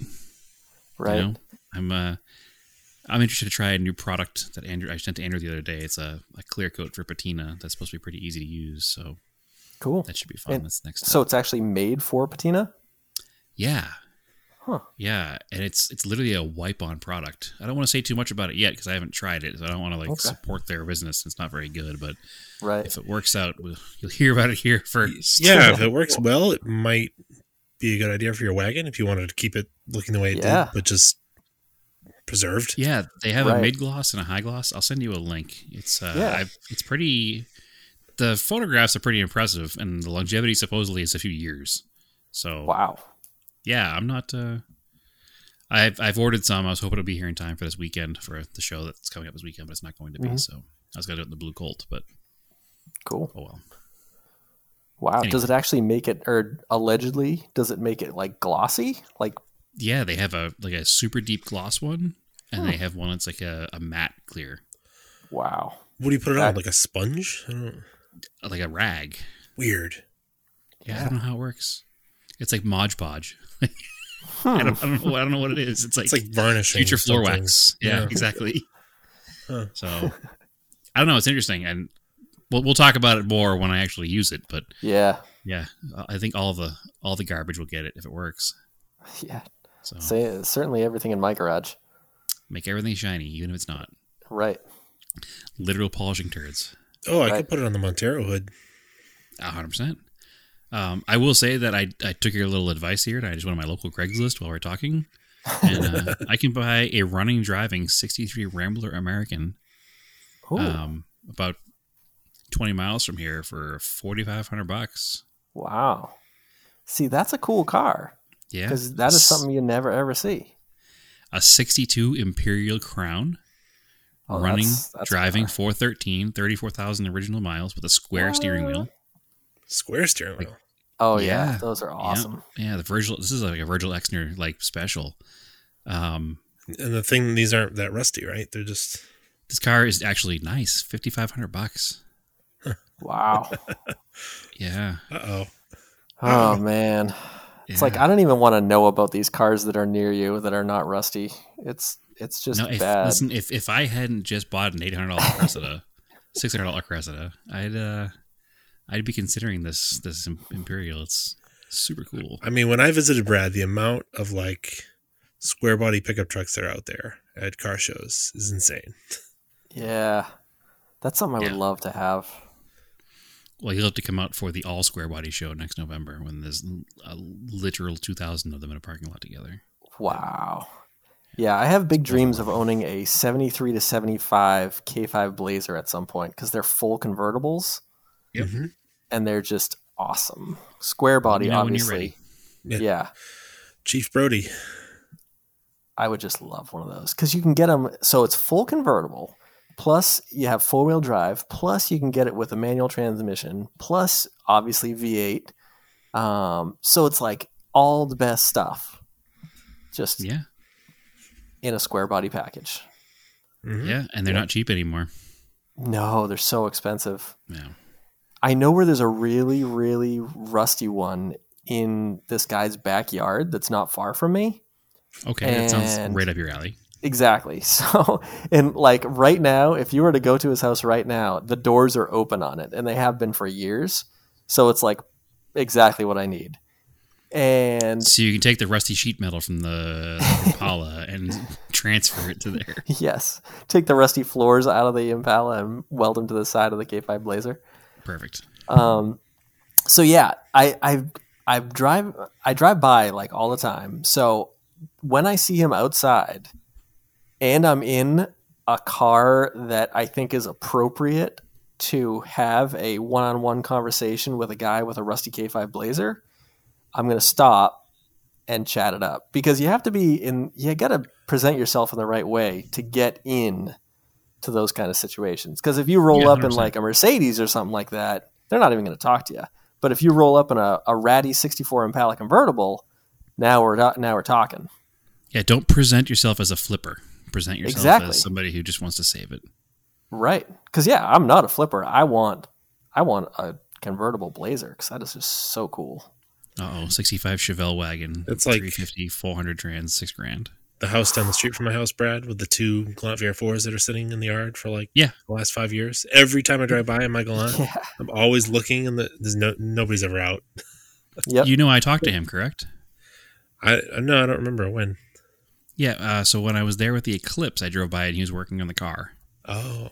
Right. You know, I'm uh, I'm interested to try a new product that Andrew I sent to Andrew the other day. It's a, a clear coat for patina that's supposed to be pretty easy to use. So Cool. that should be fun. And that's next. So it's actually made for patina. Yeah. Huh. Yeah, and it's it's literally a wipe-on product. I don't want to say too much about it yet because I haven't tried it. So I don't want to like Okay. support their business. It's not very good, but Right. if it works out, we'll, you'll hear about it here first. Yeah, if it works well, it might be a good idea for your wagon if you wanted to keep it looking the way it Yeah. did, but just preserved. Yeah, they have a mid gloss and a high gloss. I'll send you a link. It's uh, Yeah. I've, it's pretty. The photographs are pretty impressive, and the longevity supposedly is a few years. So Wow. Yeah, I'm not. Uh, I've I've ordered some. I was hoping it'll be here in time for this weekend for the show that's coming up this weekend, but it's not going to be. Mhm. So I was gonna do it in the Blue Colt, but Cool. oh well. Wow. Anyway. Does it actually make it, or allegedly, does it make it like glossy? Like, Yeah, they have a like a super deep gloss one, and Hmm. they have one that's like a, a matte clear, wow. What do you put it That- on? Like a sponge? I don't, like a rag. weird. Yeah, I don't know how it works. It's like Mod Podge. Hmm. I don't, I don't know. I don't know what it is. It's like, It's like varnishing. future floor something. wax. Yeah, Yeah. exactly. Huh. So I don't know. It's interesting, and we'll we'll talk about it more when I actually use it. But Yeah. yeah, I think all the all the garbage will get it if it works. Yeah. So Say, certainly everything in my garage. make everything shiny, even if it's not. Right. Literal polishing turds. Oh, I Right. could put it on the Montero hood. A hundred percent. Um, I will say that I, I took your little advice here, and I just went on my local Craigslist while we're talking, and uh, I can buy a running driving '63 Rambler American um, about 20 miles from here for 4500 bucks wow. See, that's a cool car yeah because that is something you never ever see. a 62 imperial crown Oh, running that's- that's driving car. 413 34000 original miles with a square steering wheel Square steering wheel. Oh yeah, Yeah. those are awesome. yeah the virgil this is like a virgil exner like special um And the thing, these aren't that rusty, right? They're just. this car is actually nice 5500 bucks Wow. yeah Uh oh. oh man, it's like I don't even want to know about these cars that are near you that are not rusty. It's it's just no, if, bad. listen, if if I hadn't just bought an eight hundred dollar Cressida, six hundred dollar Cressida, I'd uh, I'd be considering this this Imperial. It's super cool. I mean, when I visited Brad, the amount of like square body pickup trucks that are out there at car shows is insane. Yeah, that's something I would love to have. Well, you'll have to come out for the all square body show next November when there's a literal 2,000 of them in a parking lot together. Wow. Yeah, I have big dreams of owning a 73 to 75 K5 Blazer at some point because they're full convertibles Yep. Mhm. and they're just awesome. Square body, me know obviously. Yeah. yeah. Chief Brody. I would just love one of those because you can get them. So it's full convertible, plus you have four wheel drive, plus you can get it with a manual transmission, plus obviously V8. Um, so it's like all the best stuff, just Yeah. in a square body package. Mhm. Yeah. And they're not cheap anymore. No, they're so expensive. Yeah. I know where there's a really, really rusty one in this guy's backyard that's not far from me. Okay. that sounds right up your alley. Exactly. So, and like right now, if you were to go to his house right now, the doors are open on it and they have been for years. So it's like exactly what I need. And So you can take the rusty sheet metal from the Impala and transfer it to there. yes, take the rusty floors out of the Impala and weld them to the side of the K5 Blazer. Perfect. Um, so yeah, I I I drive I drive by like all the time. So when I see him outside, and I'm in a car that I think is appropriate to have a one-on-one conversation with a guy with a rusty K5 Blazer, I'm going to stop and chat it up because you have to be in. You got to present yourself in the right way to get in to those kind of situations. Because if you roll Yeah, up in like a Mercedes or something like that, they're not even going to talk to you. But if you roll up in a, a ratty '64 Impala convertible, now we're now we're talking. Yeah. Don't present yourself as a flipper. Present yourself Exactly. as somebody who just wants to save it. Right. Because yeah, I'm not a flipper. I want I want a convertible Blazer because that is just so cool. Uh oh. 65 Chevelle wagon. It's like- 350, 400 trans, six grand. The house down the street from my house, Brad, with the two Galant VR4s that are sitting in the yard for like Yeah. the last five years. Every time I drive by in my Galant, Yeah. I'm always looking, and the, there's no nobody's ever out. Yep. You know, I talked to him, correct? I no, I don't remember when. Yeah. Uh, so when I was there with the Eclipse, I drove by and he was working on the car. Oh,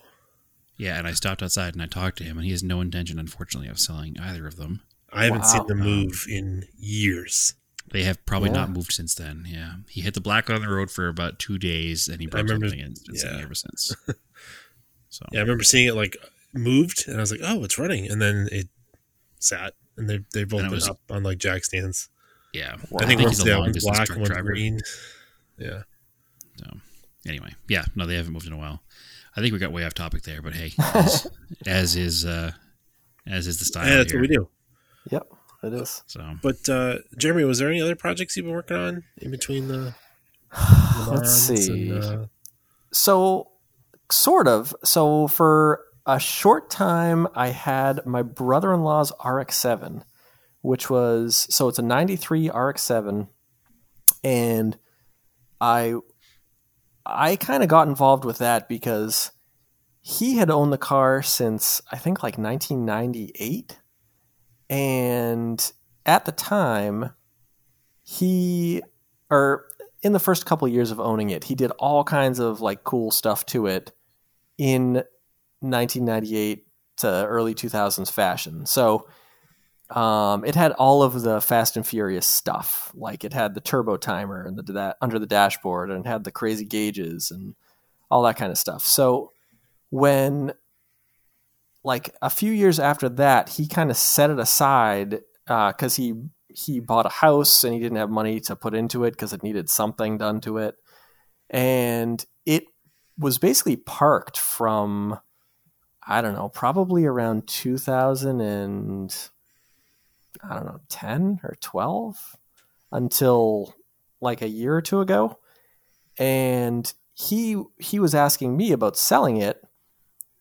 Yeah, and I stopped outside and I talked to him, and he has no intention, unfortunately, of selling either of them. I haven't Wow. seen them move in years. They have probably Yeah. not moved since then. Yeah, he hit the black on the road for about two days, and he broke remember- something, and it's been sitting yeah. ever since. So Yeah, I remember seeing it like moved, and I was like, "Oh, it's running," and then it sat, and they they both And been was- up on like jack stands. yeah, Wow. I think he's one's a yeah, long one's distance black, truck one's driver. green. Yeah, So anyway, yeah, no, they haven't moved in a while. I think we got way off topic there, but hey, as, as is uh, as is the style. yeah, that's here. what we do. Yep. It is. So But uh Jeremy, was there any other projects you've been working on in between the? Let's see. and, uh, So, sort of. So, for a short time, I had my brother in law's RX 7, which was so it's a 93 RX 7. And I. I kind of got involved with that because he had owned the car since I think like 1998. And at the time, he, or in the first couple of years of owning it, he did all kinds of like cool stuff to it in 1998 to early 2000s fashion. So um, it had all of the Fast and Furious stuff. Like it had the turbo timer and the that under the dashboard, and had the crazy gauges and all that kind of stuff. So when like a few years after that, he kind of set it aside uh, because he he bought a house and he didn't have money to put into it because it needed something done to it, and it was basically parked from I don't know, probably around 2000 and I don't know, 10 or 12 until like a year or two ago. And he he was asking me about selling it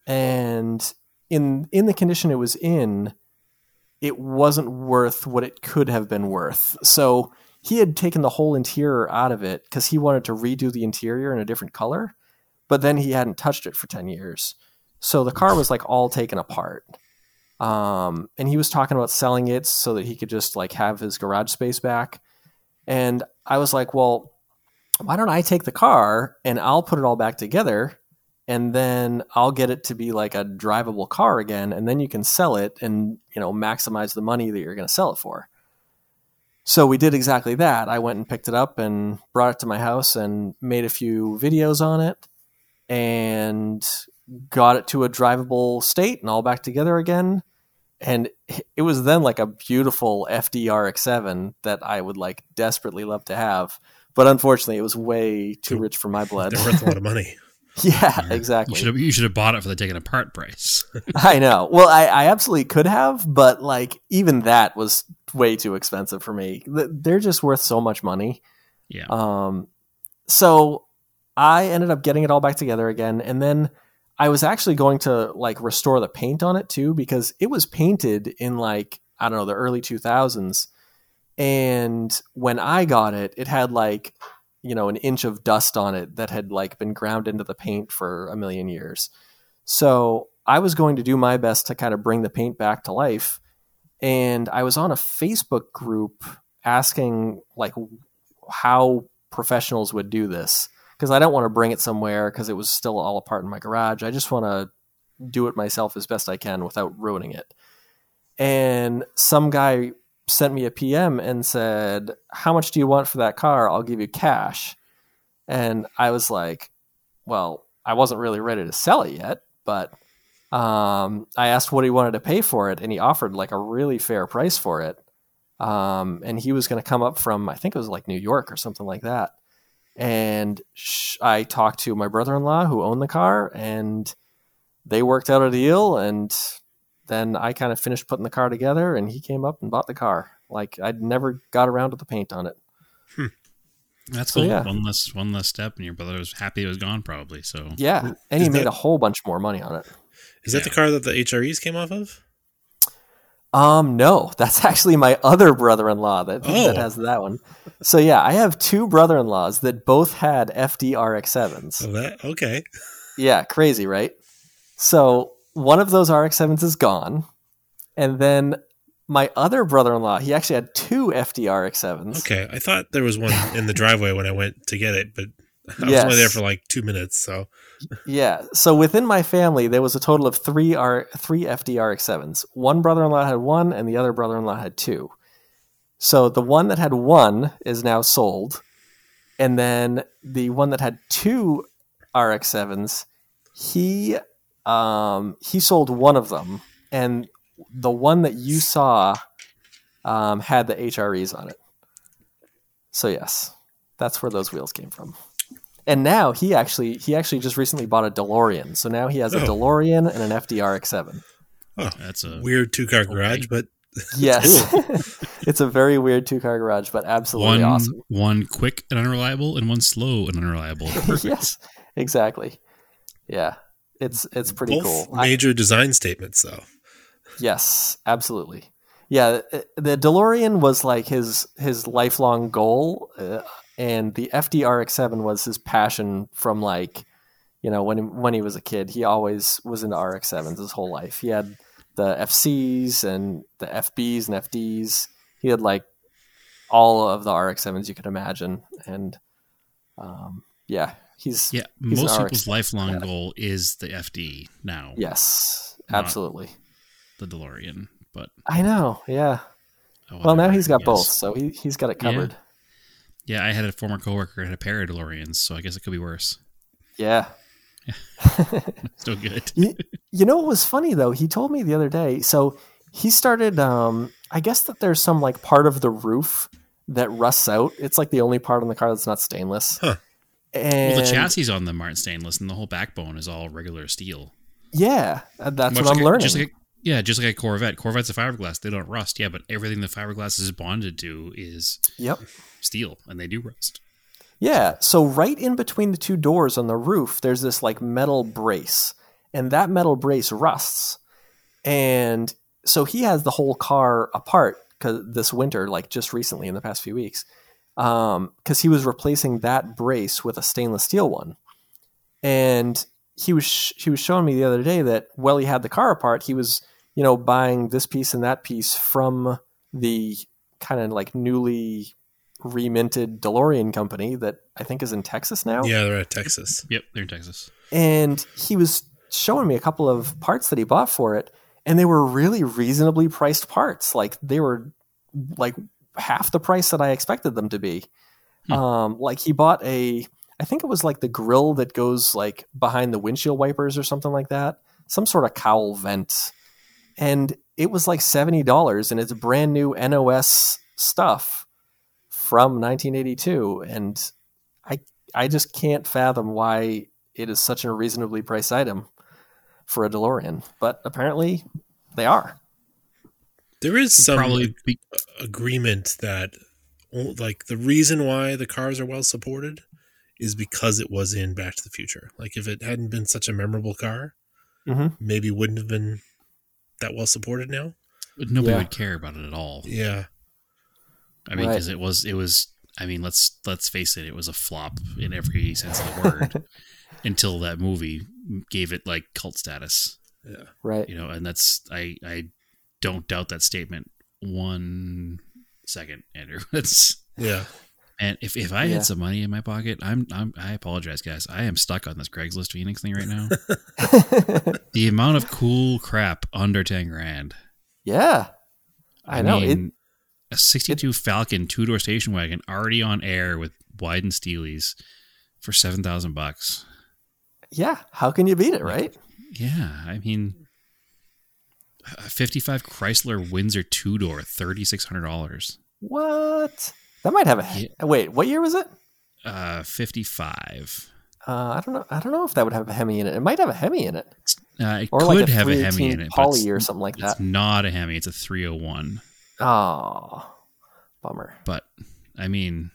and in in the condition it was in it wasn't worth what it could have been worth. So he had taken the whole interior out of it cuz he wanted to redo the interior in a different color, but then he hadn't touched it for 10 years. So the car was like all taken apart. Um, and he was talking about selling it so that he could just like have his garage space back. And I was like, well, why don't I take the car and I'll put it all back together and then I'll get it to be like a drivable car again and then you can sell it and you know maximize the money that you're going to sell it for. So we did exactly that. I went and picked it up and brought it to my house and made a few videos on it and got it to a drivable state and all back together again. And it was then like a beautiful FDRX7 that I would like desperately love to have. But unfortunately, it was way too rich for my blood. They're worth a lot of money. yeah, exactly. You should have, you should have bought it for the taken apart price. I know. Well, I, I absolutely could have, but like even that was way too expensive for me. They're just worth so much money. yeah. Um, so I ended up getting it all back together again, and then I was actually going to like restore the paint on it too because it was painted in like I don't know the early two thousands, and when I got it, it had like you know an inch of dust on it that had like been ground into the paint for a million years. So I was going to do my best to kind of bring the paint back to life, and I was on a Facebook group asking like how professionals would do this because I don't want to bring it somewhere because it was still all apart in my garage. I just want to do it myself as best I can without ruining it. And some guy sent me a PM and said, How much do you want for that car? I'll give you cash. And I was like, Well, I wasn't really ready to sell it yet, but um, I asked what he wanted to pay for it, and he offered like a really fair price for it. Um, and he was going to come up from, I think it was like New York or something like that and sh- I talked to my brother-in-law who owned the car, and they worked out a deal. And then I kind of finished putting the car together, and he came up and bought the car. Like I'd never got around to the paint on it. That's so, cool. yeah. One less one less step, and your brother was happy it was gone, probably. So Yeah, and he Is made that- a whole bunch more money on it. Is that the car that the HREs came off of? Um, no, that's actually my other brother-in-law that Oh. that has that one. So yeah, I have two brother-in-laws that both had FDRX7s. Oh, that okay. Yeah, crazy, right? So one of those RX7s is gone. And then my other brother in law, he actually had two FDRX7s. Okay, I thought there was one in the driveway when I went to get it, but I was only there for like two minutes. So Yeah. So within my family, there was a total of three R three FDRX7s. One brother in law had one, and the other brother in law had two. So the one that had one is now sold. And then the one that had two RX7s, he um, he sold one of them, and the one that you saw um, had the HREs on it. So yes, that's where those wheels came from. And now he actually he actually just recently bought a DeLorean, so now he has a Oh. DeLorean and an FDRX7. that's a weird two car garage, but Yes, it's a very weird two car garage, but absolutely one awesome. one quick and unreliable, and one slow and unreliable. yes, exactly. Yeah, it's it's pretty both cool. I- major design statements, though. Yes, absolutely. Yeah, uh, the DeLorean was like his his lifelong goal, uh, and the FDRX7 was his passion from like, you know, when he, when he was a kid. He always was into RX7s his whole life. He had the FCs and the FBs and FDs. He had like all of the RX7s you could imagine, and um, yeah, he's Yeah, He's most people's lifelong goal is the FD now, yes, absolutely. the DeLorean. But I know. Yeah. oh, Well, now he's got both, so he he's got it covered. Yeah, I had a former coworker had a pair of DeLoreans, so I guess it could be worse. Yeah. Still good. you, you know what was funny though? He told me the other day. So he started. Um, I guess that there's some like part of the roof that rusts out. It's like the only part on the car that's not stainless. Huh. And Well, the chassis on them aren't stainless, and the whole backbone is all regular steel. yeah, uh, that's Much what I'm like a- learning. Just like a, yeah, just like a Corvette. Corvette's a fiberglass; they don't rust. Yeah, but everything the fiberglass is bonded to is yep. steel, and they do rust. Yeah. So right in between the two doors on the roof, there's this like metal brace, and that metal brace rusts. And so he has the whole car apart because this winter, like just recently in the past few weeks, Um, because he was replacing that brace with a stainless steel one. And he was sh- he was showing me the other day that while he had the car apart, he was you know buying this piece and that piece from the kind of like newly reminted DeLorean company that I think is in Texas now. Yeah, they're at Texas. Yep, they're in Texas. And he was showing me a couple of parts that he bought for it, and they were really reasonably priced parts. Like they were like half the price that I expected them to be. Hmm. Um, like he bought a, I think it was like the grill that goes like behind the windshield wipers or something like that, some sort of cowl vent, and it was like seventy dollars, and it's brand new NOS stuff from 1982, and I I just can't fathom why it is such a reasonably priced item for a DeLorean, but apparently they are. There is some Probably be, agreement that like the reason why the cars are well supported is because it was in Back to the Future. Like if it hadn't been such a memorable car, Mhm. maybe wouldn't have been that well supported now. nobody Yeah. would care about it at all. Yeah. I mean, Right. because it was it was. I mean, let's let's face it, it was a flop in every sense of the word until that movie gave it like cult status. Yeah. Right. You know, and that's I I don't doubt that statement one second, Andrew. That's Yeah. and if, if I Yeah. had some money in my pocket, I'm I'm I apologize, guys. I am stuck on this Craigslist Phoenix thing right now. the amount of cool crap under ten grand. yeah. I, know. it, a 62 Falcon two door station wagon already on air with Wyden Steelies for 7,000 bucks. yeah. How can you beat it, right? Yeah, I mean, a 55 Chrysler Windsor two door, $3,600. What? That might have a. Yeah. Wait, what year was it? Uh, 55. Uh, I don't know. I don't know if that would have a Hemi in it. It might have a Hemi in it, Uh, it or could like a have a Hemi in it, Poly or something like that. it's that. not a Hemi. It's a 301. Oh, bummer. But I mean,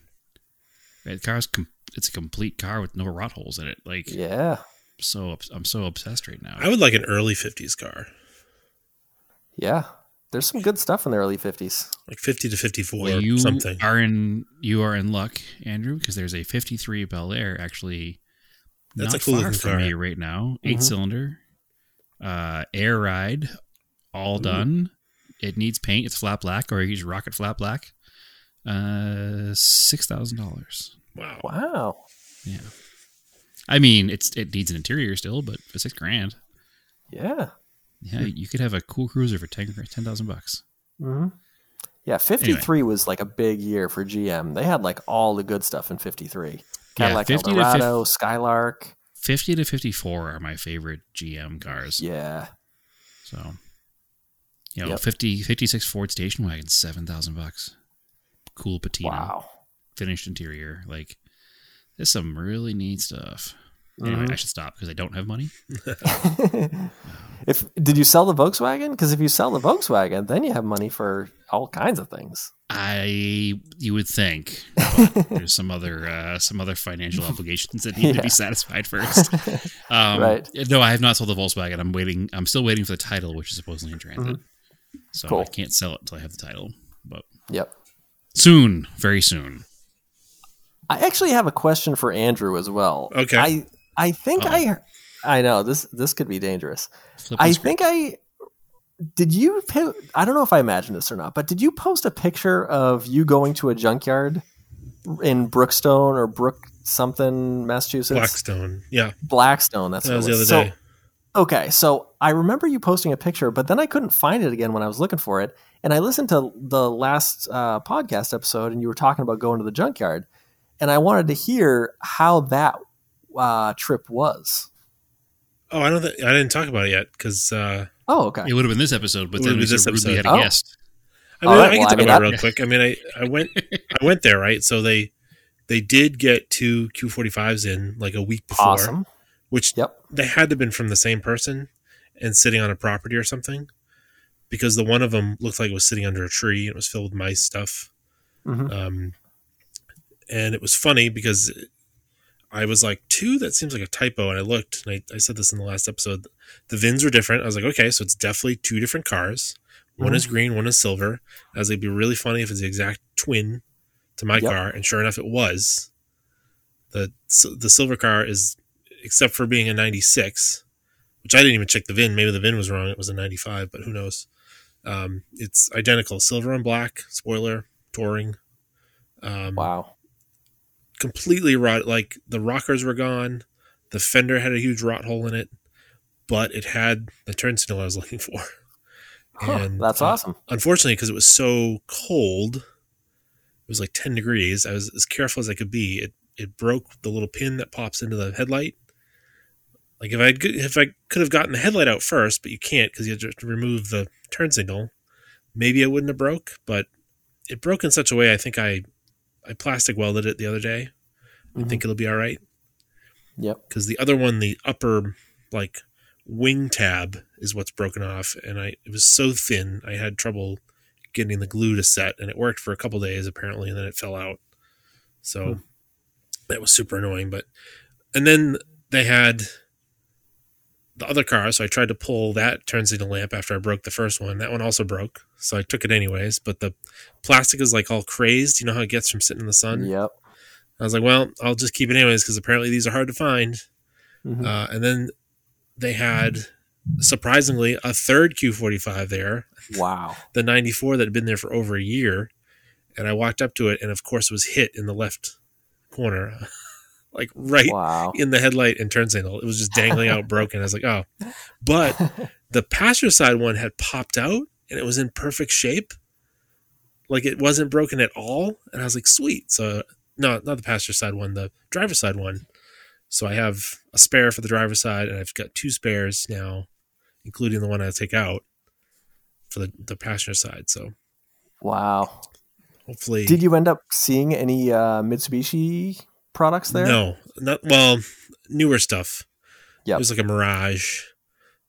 the car's com- it's a complete car with no rot holes in it. Like, Yeah, so I'm so obsessed right now. I would like an early 50s car. Yeah. There's some good stuff in the early '50s. Like 50 to 54 Well, or you something. are in you are in luck, Andrew, because there's a 53 Bel Air actually That's a cool far looking from car. me right now. 8 Mhm. cylinder, uh, air ride, all Ooh. done. It needs paint. It's flat black, or you use rocket flat black. Uh, six thousand dollars. Wow. Wow. Yeah, I mean it's it needs an interior still, but for six grand, Yeah. Yeah, you could have a cool cruiser for ten ten thousand bucks. hmm Yeah, 53 was like a big year for GM. They had like all the good stuff in 53. Cadillac 50 to Eldorado, Skylark. Fifty to fifty four are my favorite GM cars. Yeah. So, you know, Yep. 50, 56 Ford station wagon, seven thousand bucks. Cool patina, Wow. finished interior. Like, there's some really neat stuff. Anyway, Mhm. I should stop because I don't have money. if did you sell the Volkswagen? Because if you sell the Volkswagen, then you have money for all kinds of things. I you would think there's some other uh, some other financial obligations that need to be satisfied first. Um, Right. No, I have not sold the Volkswagen. I'm waiting. I'm still waiting for the title, which is supposedly in transit. So Mm-hmm. Cool. I can't sell it until I have the title. But Yep. soon, very soon. I actually have a question for Andrew as well. Okay. I I think Uh-oh. I I know this this could be dangerous. I think I did you I don't know if I imagined this or not, but did you post a picture of you going to a junkyard in Brookstone or Brook something, Massachusetts? Blackstone. Yeah. Blackstone, that's That what was it the other was. So- day. Okay, so I remember you posting a picture, but then I couldn't find it again when I was looking for it. And I listened to the last uh, podcast episode, and you were talking about going to the junkyard, and I wanted to hear how that uh, trip was. Oh, I don't. Th- I didn't talk about it yet because uh, Oh, okay. It would have been this episode, but It then we be this so rudely had episode. a Oh. guest. I mean, All right, I can well, talk I mean, about it real quick. I mean, I, I went I went there right, so they they did get two Q45s in like a week before, Awesome. which Yep. they had to have been from the same person and sitting on a property or something, because the one of them looked like it was sitting under a tree and it was filled with mice stuff. hmm Um, and it was funny because I was like, two, that seems like a typo. And I looked, and I, I said this in the last episode. The VINs were different. I was like, okay, so it's definitely two different cars. One Mhm. is green, one is silver. I was like, it'd be really funny if it's the exact twin to my Yep. car. And sure enough, it was. The, the silver car is, except for being a 96, which I didn't even check the VIN. Maybe the VIN was wrong. It was a 95, but who knows? Um, it's identical silver and black, spoiler, touring. Um, Wow. Completely rot. Like the rockers were gone. The fender had a huge rot hole in it, but it had the turn signal I was looking for. Huh, that's uh, awesome. Unfortunately, because it was so cold, it was like 10 degrees. I was as careful as I could be. It it broke the little pin that pops into the headlight. Like if I if I could have gotten the headlight out first, but you can't because you have to remove the turn signal. Maybe it wouldn't have broke, but it broke in such a way. I think I I plastic welded it the other day. I Mhm. think it'll be all right Yep. because the other one, the upper like wing tab, is what's broken off, and I it was so thin I had trouble getting the glue to set, and it worked for a couple days apparently, and then it fell out. So Hmm. that was super annoying. But and then they had the other car, so I tried to pull that turn signal lamp after I broke the first one. That one also broke, so I took it anyways. But the plastic is like all crazed. You know how it gets from sitting in the sun. Yep. I was like, well, I'll just keep it anyways because apparently these are hard to find. Mhm. Uh, and then they had surprisingly a third Q45 there, wow. the 94 that had been there for over a year. And I walked up to it, and of course, was hit in the left corner, like right Wow. in the headlight and turn signal. It was just dangling out broken. I was like, oh. But the passenger side one had popped out and it was in perfect shape. Like it wasn't broken at all. And I was like, sweet. So, no, not the passenger side one, the driver side one. So I have a spare for the driver's side and I've got two spares now, including the one I take out for the, the passenger side. So Wow. hopefully. Did you end up seeing any uh, Mitsubishi products there? No, not well. Newer stuff. Yeah, There was like a Mirage.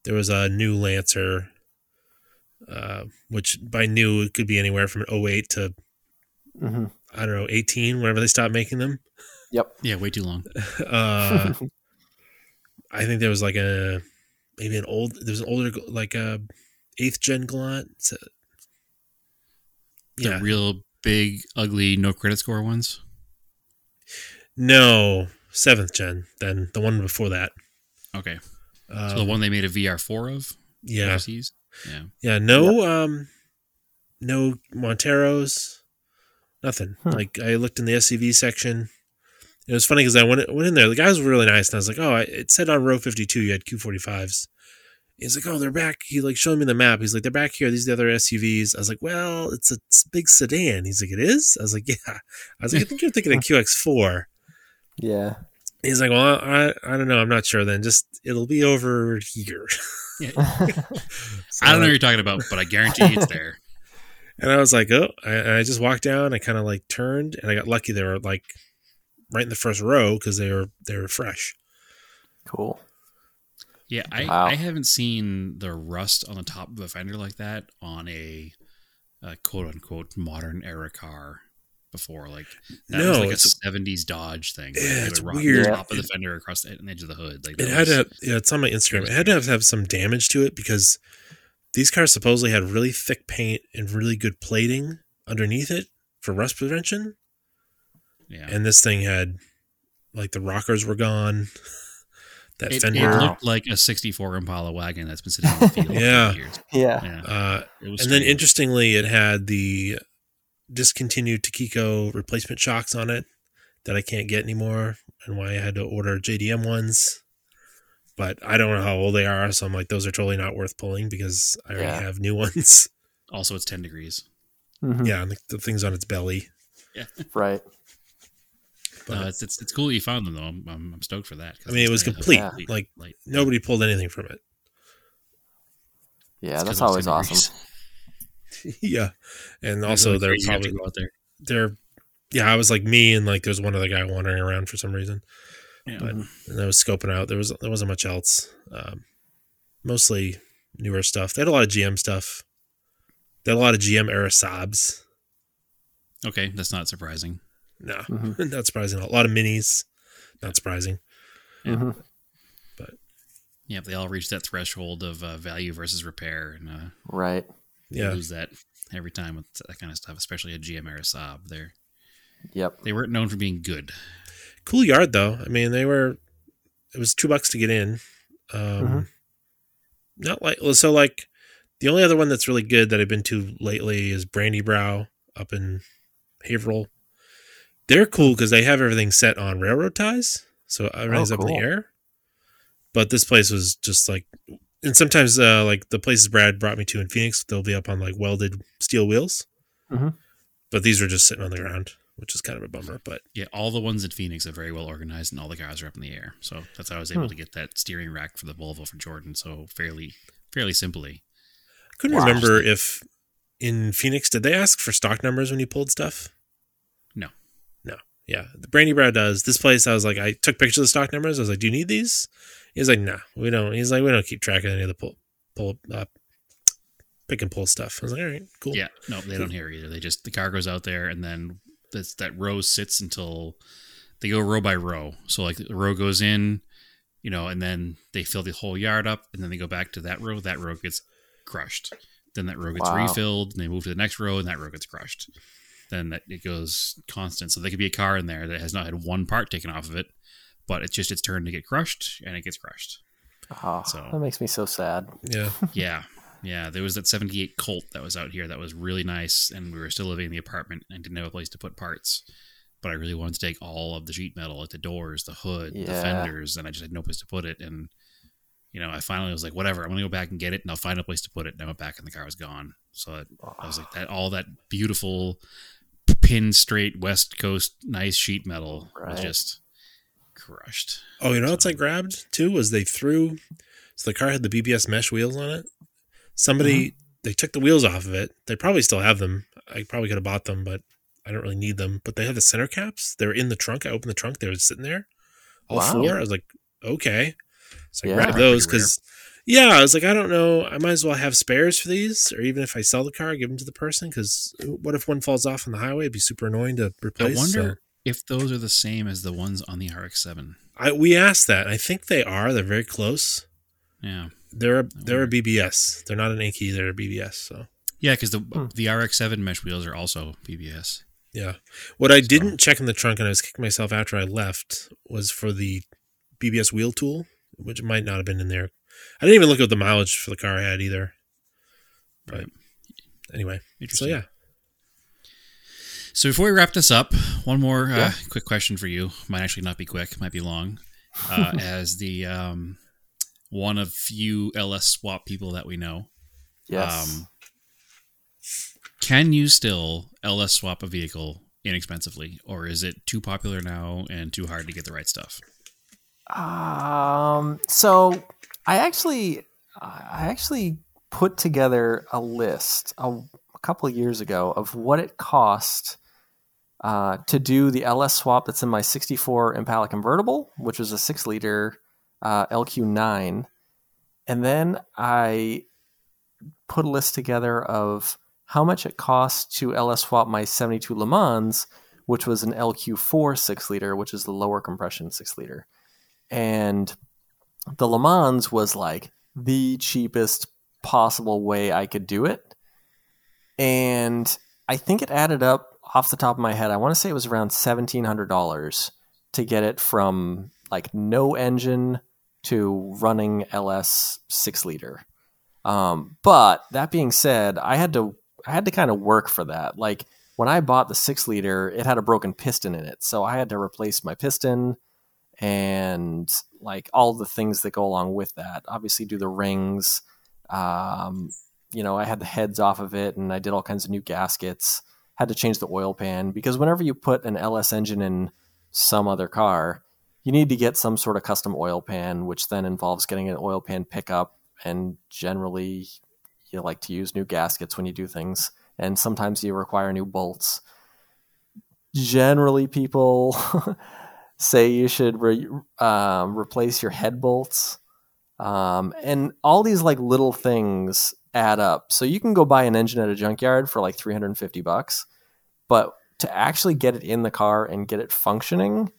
There was a new Lancer, uh, which by new it could be anywhere from an 08 to hmm I don't know 18, whenever they stopped making them. Yep. Yeah, way too long. Uh, I think there was like a maybe an old. there's an older like a eighth gen Galant. It's a- The real big, ugly, no credit score ones. No seventh gen. Then the one before that. Okay. Uh, So the one they made a VR4 of? yeah, overseas? Yeah. Yeah, no um no Monteros, nothing. Hmm. Like I looked in the SUV section. It was funny because I went went in there. The guys were really nice, and I was like, "Oh, I, it said on row fifty two you had Q forty fives." He's like, "Oh, they're back." He like showed me the map. He's like, "They're back here. These are the other SUVs." I was like, "Well, it's a big sedan." He's like, "It is." I was like, "Yeah." I was like, "I think you're thinking of QX 4 Yeah. He's like, "Well, I I don't know. I'm not sure. Then just it'll be over here." So I don't know what you're talking about, but I guarantee it's there. And I was like, oh, I, and I just walked down. I kind of like turned, and I got lucky. They were like right in the first row because they were they were fresh. cool. Yeah, I, Wow. I haven't seen the rust on the top of a fender like that on a, uh quote unquote modern era car before. Like that No, was like it's- a '70s Dodge thing. Yeah, It it's would rot weird. Top of the fender across the edge of the hood. Like It had was- to, yeah, it's on my Instagram. It had to have, have some damage to it because these cars supposedly had really thick paint and really good plating underneath it for rust prevention. yeah. And this thing had like the rockers were gone. That It, it fender, Wow. looked like a '64 Impala wagon that's been sitting in the field Yeah. for years. Yeah. Yeah, uh, it was. and then interestingly, it had the discontinued Tokico replacement shocks on it that I can't get anymore, and why I had to order JDM ones. But I don't know how old they are, so I'm like, those are totally not worth pulling because I already Yeah. have new ones. also it's 10 degrees. Mhm. yeah, and the, the thing's on its belly. Yeah. Right. But Uh, it's, it's it's cool you found them though. I'm, I'm, I'm stoked for that. I mean, it was complete. Yeah. Like light- nobody pulled anything from it. Yeah, it's that's 'cause it was always awesome. Degrees. yeah, and It's also really they're crazy you have to probably out there. they're yeah. I was like me, and like there's one other guy wandering around for some reason. Yeah. But Mhm. and I was scoping out. There was there wasn't much else. Um, mostly newer stuff. They had a lot of GM stuff. They had a lot of GM era Saabs. Okay, that's not surprising. No, Mhm. not surprising. A lot of minis. Not surprising. Mhm. Yeah, they all reach that threshold of uh, value versus repair, and uh, Right. You Yeah, lose that every time with that kind of stuff, especially a GM era Saab. They're Yep. they weren't known for being good. cool yard though. I mean, they were. It was two bucks to get in. Um, Mhm. Not like so. Like the only other one that's really good that I've been to lately is Brandy Brow up in Haverhill. They're cool because they have everything set on railroad ties, so everything's Oh, up in the air. But this place was just like, and sometimes uh, like the places Brad brought me to in Phoenix, they'll be up on like welded steel wheels. Mhm. But these were just sitting on the ground, which is kind of a bummer. But Yeah, all the ones in Phoenix are very well organized, and all the cars are up in the air. So that's how I was able Hmm. to get that steering rack for the Volvo for Jordan so fairly, fairly simply. I couldn't Wow. remember if in Phoenix did they ask for stock numbers when you pulled stuff. No. No. Yeah, the Brandy Brow does. This place, I was like, I took pictures of the stock numbers. I was like, "Do you need these?" He's like, "No, we don't." He's like, "We don't keep track of any of the pull, pull, uh, pick and pull stuff." I was like, "All right, cool." Yeah, no, they don't hear either. They just the car goes out there, and then that's, that row sits until they go row by row. So like the row goes in, you know, and then they fill the whole yard up, and then they go back to that row. That row gets crushed. Then that row gets Wow. refilled, and they move to the next row, and that row gets crushed. Then that it goes constant. So there could be a car in there that has not had one part taken off of it, but it's just its turn to get crushed, and it gets crushed. Oh, So- that makes me so sad. Yeah. yeah yeah there was that 78 colt that was out here that was really nice and we were still living in the apartment and didn't have a place to put parts but i really wanted to take all of the sheet metal like the doors the hood the fenders and i just had no place to put it and you know i finally was like whatever i'm gonna go back and get it and i'll find a place to put it and i went back and the car was gone so it, i was like that all that beautiful pin straight west coast nice sheet metal was just crushed Oh, you know what's I grabbed too was they threw so the car had the BBS mesh wheels on it. Somebody uh-huh. they took the wheels off of it. They probably still have them. I probably could have bought them, but I don't really need them. But they had the center caps. They were in the trunk. I opened the trunk. They were sitting there, all Wow. four. I was like, okay. So I Yeah. grabbed those rare. because, yeah, I was like, I don't know. I might as well have spares for these, or even if I sell the car, give them to the person. Because what if one falls off on the highway? It'd be super annoying to replace. i wonder so- if those are the same as the ones on the rx-7 I we asked that. I think they are. They're very close. yeah They're a, they're a. BBS. They're not an Enkei. They're a BBS. So Yeah, because the Hmm. the RX-7 mesh wheels are also BBS. yeah. What I didn't check in the trunk, and I was kicking myself after I left, was for the BBS wheel tool, which might not have been in there. I didn't even look at the mileage for the car I had either. But Right. anyway, so yeah. So before we wrap this up, one more uh, quick question for you. Might actually not be quick. Might be long. Uh, as the um, one of few LS swap people that we know, Yes. um, can you still LS swap a vehicle inexpensively, or is it too popular now and too hard to get the right stuff? Um. So I actually, I actually put together a list a, a couple of years ago of what it cost uh, to do the LS swap that's in my '64 Impala convertible, which was a six-liter uh, LQ9, and then I put a list together of how much it cost to LS swap my 72 Le Mans, which was an LQ4 six-liter, which is the lower compression six-liter. And the Le Mans was like the cheapest possible way I could do it. And I think it added up off the top of my head. I want to say it was around seventeen hundred dollars to get it from like no engine to running LS six liter. Um, but that being said, I had to I had to kind of work for that. Like when I bought the six liter, it had a broken piston in it, so I had to replace my piston and like all the things that go along with that. Obviously, do the rings. Um, you know, I had the heads off of it, and I did all kinds of new gaskets. Had to change the oil pan because whenever you put an LS engine in some other car, you need to get some sort of custom oil pan, which then involves getting an oil pan pickup. And generally, you like to use new gaskets when you do things, and sometimes you require new bolts. Generally, people say you should re- um, replace your head bolts, um, and all these like little things add up. So you can go buy an engine at a junkyard for like three hundred and fifty bucks, but to actually get it in the car and get it functioning,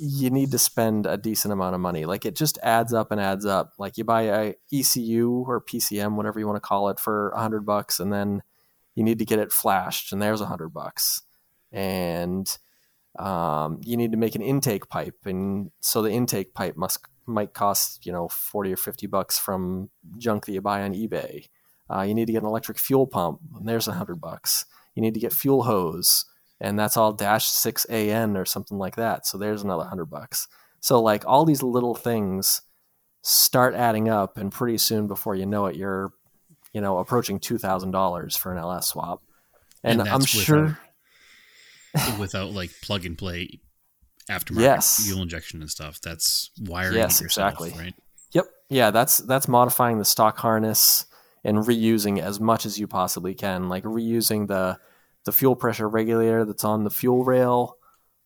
you need to spend a decent amount of money. Like it just adds up and adds up. Like you buy a ECU or PCM, whatever you want to call it, for a hundred bucks, and then you need to get it flashed, and there's a hundred bucks, and um, you need to make an intake pipe, and so the intake pipe must might cost you know forty or fifty bucks from junk that you buy on eBay. Uh, you need to get an electric fuel pump, and there's a hundred bucks. You need to get fuel hose, and that's all dash 6AN or something like that. So there's another 100 bucks. So like all these little things start adding up and pretty soon before you know it you're you know approaching $2000 for an LS swap. And, And I'm sure without like plug and play aftermarket Yes. fuel injection and stuff. That's wiring Yes, yourself, exactly. right? Yep. Yeah, that's that's modifying the stock harness and reusing as much as you possibly can, like reusing the the fuel pressure regulator that's on the fuel rail.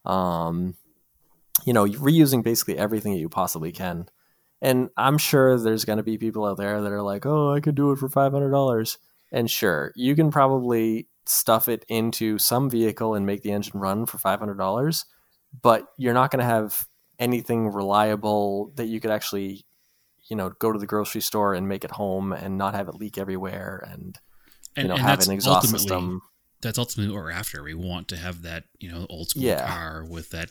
Um, you know, reusing basically everything that you possibly can. And I'm sure there's going to be people out there that are like, "Oh, I could do it for five hundred dollars." And sure, you can probably stuff it into some vehicle and make the engine run for five hundred dollars, but you're not going to have anything reliable that you could actually you know go to the grocery store and make it home and not have it leak everywhere and you know and have an exhaust system that's ultimately what we're after. We want to have that, you know, old school Yeah. car with that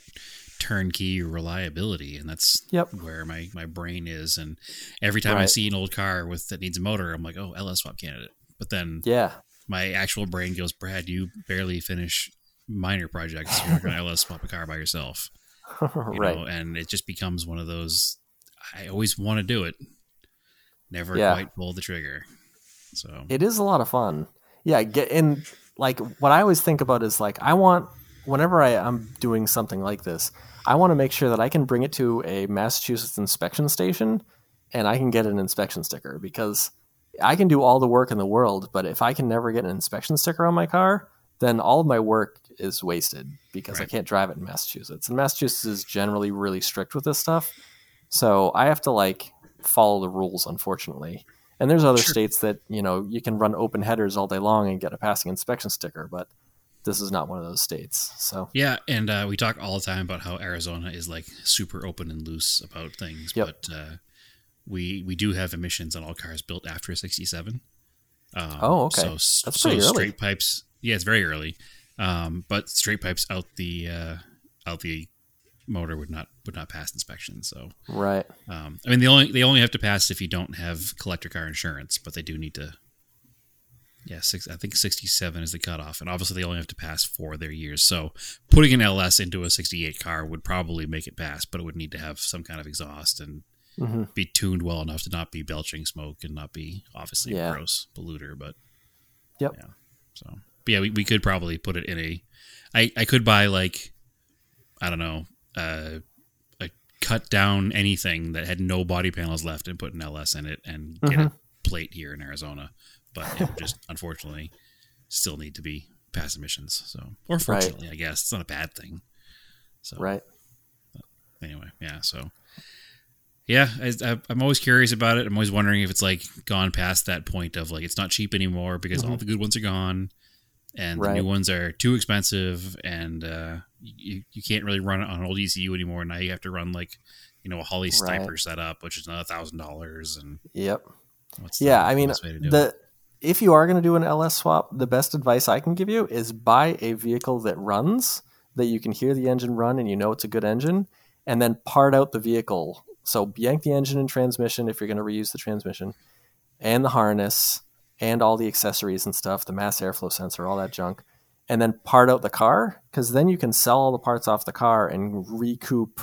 turnkey reliability, and that's Yep. where my my brain is. And every time I see an old car with that needs a motor, I'm like, oh, LS swap candidate. But then yeah my actual brain goes, Brad, you barely finish minor projects. You're not going to LS swap a car by yourself, you right know. And it just becomes one of those. I always want to do it, never Yeah. quite pull the trigger. So it is a lot of fun yeah get in like what i always think about is like i want whenever I, i'm doing something like this i want to make sure that i can bring it to a massachusetts inspection station and i can get an inspection sticker because i can do all the work in the world but if i can never get an inspection sticker on my car then all of my work is wasted because i can't drive it in massachusetts and massachusetts is generally really strict with this stuff so i have to like follow the rules unfortunately and there's other Sure. states that you know you can run open headers all day long and get a passing inspection sticker, but this is not one of those states. So Yeah, and uh, we talk all the time about how Arizona is like super open and loose about things, Yep. but uh, we we do have emissions on all cars built after '67. Um, Oh, okay. So, That's so pretty early. straight pipes. Yeah, it's very early, um, but straight pipes out the uh, out the motor would not would not pass inspection. So, right, um, I mean, they only they only have to pass if you don't have collector car insurance, but they do need to. Yeah, six. I think sixty-seven is the cutoff, and obviously they only have to pass for their years. So putting an LS into a sixty-eight car would probably make it pass, but it would need to have some kind of exhaust and hmm be tuned well enough to not be belching smoke and not be obviously Yeah. a gross polluter. But Yep. yeah. So, but yeah, we, we could probably put it in a. I I could buy like, I don't know, uh, a cut down anything that had no body panels left and put an LS in it and get Mhm. a plate here in Arizona, but it would just unfortunately still need to be past emissions. So, or fortunately, I guess it's not a bad thing. So right, anyway, yeah. So, yeah, I, I'm always curious about it. I'm always wondering if it's like gone past that point of like it's not cheap anymore because all the good ones are gone, and the Mm-hmm. New ones are too expensive, and uh, you you can't really run it on an old ECU anymore. Now you have to run like you know a Holley Right. Sniper setup, which is another thousand dollars, and yep, what's the yeah. I mean, best way to do it? the if you are going to do an LS swap, the best advice I can give you is buy a vehicle that runs that you can hear the engine run and you know it's a good engine, and then part out the vehicle. So yank the engine and transmission if you're going to reuse the transmission, and the harness, and all the accessories and stuff, the mass airflow sensor, all that junk, and then part out the car because then you can sell all the parts off the car and recoup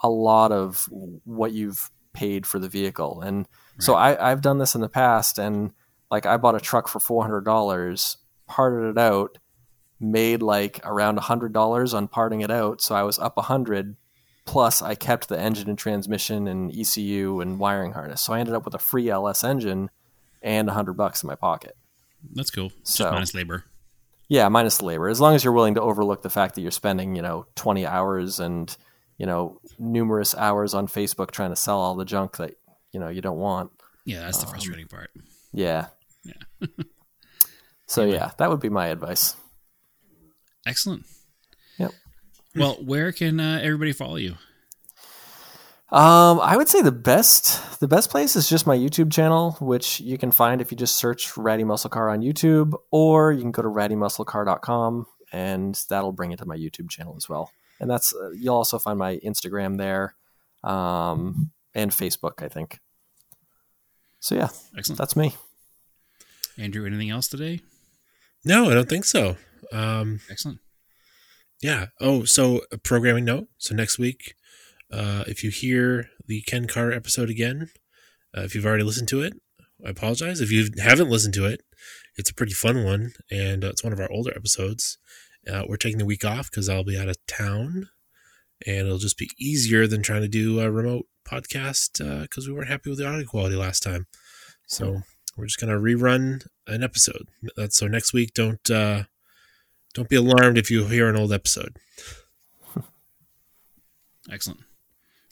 a lot of what you've paid for the vehicle. And so I, I've done this in the past, and like I bought a truck for four hundred dollars, parted it out, made like around a hundred dollars on parting it out, so I was up a hundred. Plus, I kept the engine and transmission and ECU and wiring harness, so I ended up with a free LS engine and a hundred bucks in my pocket. that's cool. Just so- minus labor. Yeah, minus the labor. As long as you're willing to overlook the fact that you're spending, you know, 20 hours and, you know, numerous hours on Facebook trying to sell all the junk that, you know, you don't want. Yeah, that's the Um, frustrating part. Yeah. Yeah. so yeah, that would be my advice. Excellent. Yep. Well, where can uh, everybody follow you? Um, I would say the best the best place is just my YouTube channel, which you can find if you just search Ratty Muscle Car on YouTube, or you can go to rattymusclecar.com and that'll bring you to my YouTube channel as well. And that's uh, you'll also find my Instagram there, um, and Facebook, I think. So yeah, Excellent. that's me. Andrew, anything else today? No, I don't think so. Um, Excellent. Yeah. Oh, so a programming note. So next week, uh, if you hear the Ken Carter episode again, uh, if you've already listened to it, I apologize. If you haven't listened to it, it's a pretty fun one, and uh, it's one of our older episodes. Uh, we're taking the week off because I'll be out of town, and it'll just be easier than trying to do a remote podcast because we weren't happy with the audio quality last time. So we're just gonna rerun an episode. That's so next week. Don't uh, don't be alarmed if you hear an old episode. Excellent.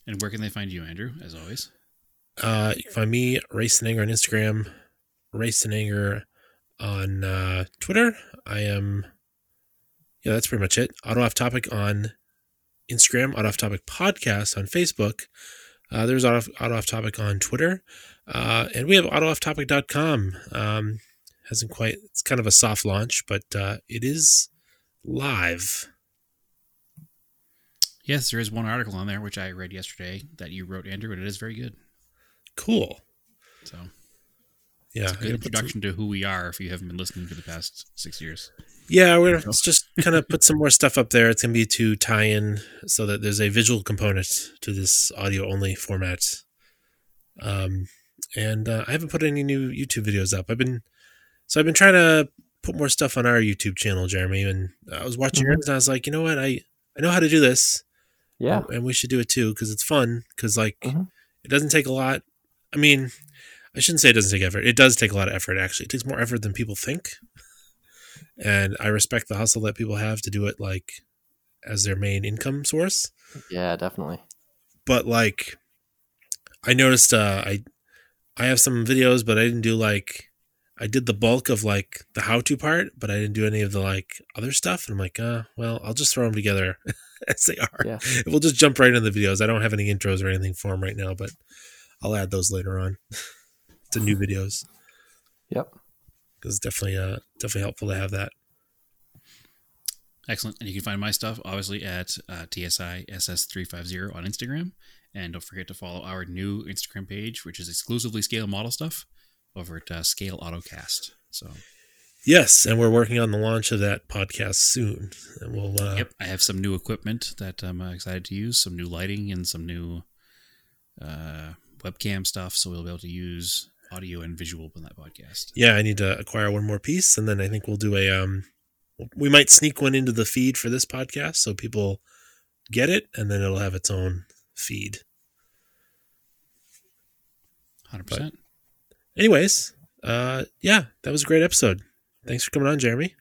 And where can they find you, Andrew? As always. Uh, you can find me, Race and Anger on Instagram, Race and Anger on uh, Twitter. I am, yeah, that's pretty much it. Auto Off Topic on Instagram, Auto Off Topic Podcast on Facebook. Uh, there's Auto, Auto Off Topic on Twitter. Uh, and we have AutoOffTopic.com. Um, hasn't quite, it's kind of a soft launch, but uh, it is live. Yes, there is one article on there which I read yesterday that you wrote, Andrew, and it is very good. Cool. So Yeah. it's a I good gotta some- introduction to who we are if you haven't been listening for the past six years. Yeah, we're gonna just kind of put some more stuff up there. It's gonna be to tie in so that there's a visual component to this audio only format. Um, and uh, I haven't put any new YouTube videos up. I've been so I've been trying to put more stuff on our YouTube channel, Jeremy. And I was watching Mhm. yours, and I was like, you know what, I I know how to do this, Yeah. and we should do it too because it's fun. Because like Mhm. it doesn't take a lot. I mean, I shouldn't say it doesn't take effort. It does take a lot of effort. Actually, it takes more effort than people think and I respect the hustle that people have to do it like as their main income source. Yeah, definitely. But like, I noticed uh, I I have some videos, but I didn't do like I did the bulk of like the how to part, but I didn't do any of the like other stuff. And I'm like, uh, well, I'll just throw them together as they are. Yeah. We'll just jump right into the videos. I don't have any intros or anything for them right now, but I'll add those later on to new videos Yep. because it's definitely uh definitely helpful to have that. Excellent. And you can find my stuff obviously at uh, TSISS350 on Instagram. And don't forget to follow our new Instagram page, which is exclusively scale model stuff over at uh, Scale Autocast. So, Yes, and we're working on the launch of that podcast soon. And we'll uh, yep, I have some new equipment that I'm uh, excited to use, some new lighting and some new uh, webcam stuff. So we'll be able to use audio and visual in that podcast. yeah, I need to acquire one more piece, and then I think we'll do a um, we might sneak one into the feed for this podcast so people get it, and then it'll have its own feed. 100%. Anyways, uh, yeah, that was a great episode. Thanks for coming on, Jeremy.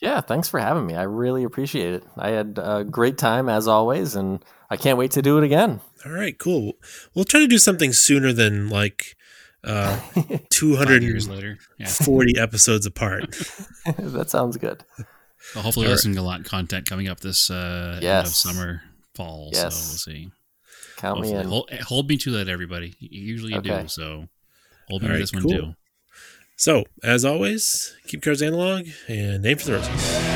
Yeah, thanks for having me. I really appreciate it. I had a great time as always, and I can't wait to do it again. All right, cool. We'll try to do something sooner than like uh, Five 240 years later. Yeah. episodes apart. that sounds good. Well, hopefully, All there's some gallant content coming up this uh, end of summer, fall. So we'll see. Count me in. Hold, hold me to that, everybody. You usually Okay. do. So All right, this one cool. too. So, as always, keep cards analog and aim for the roses.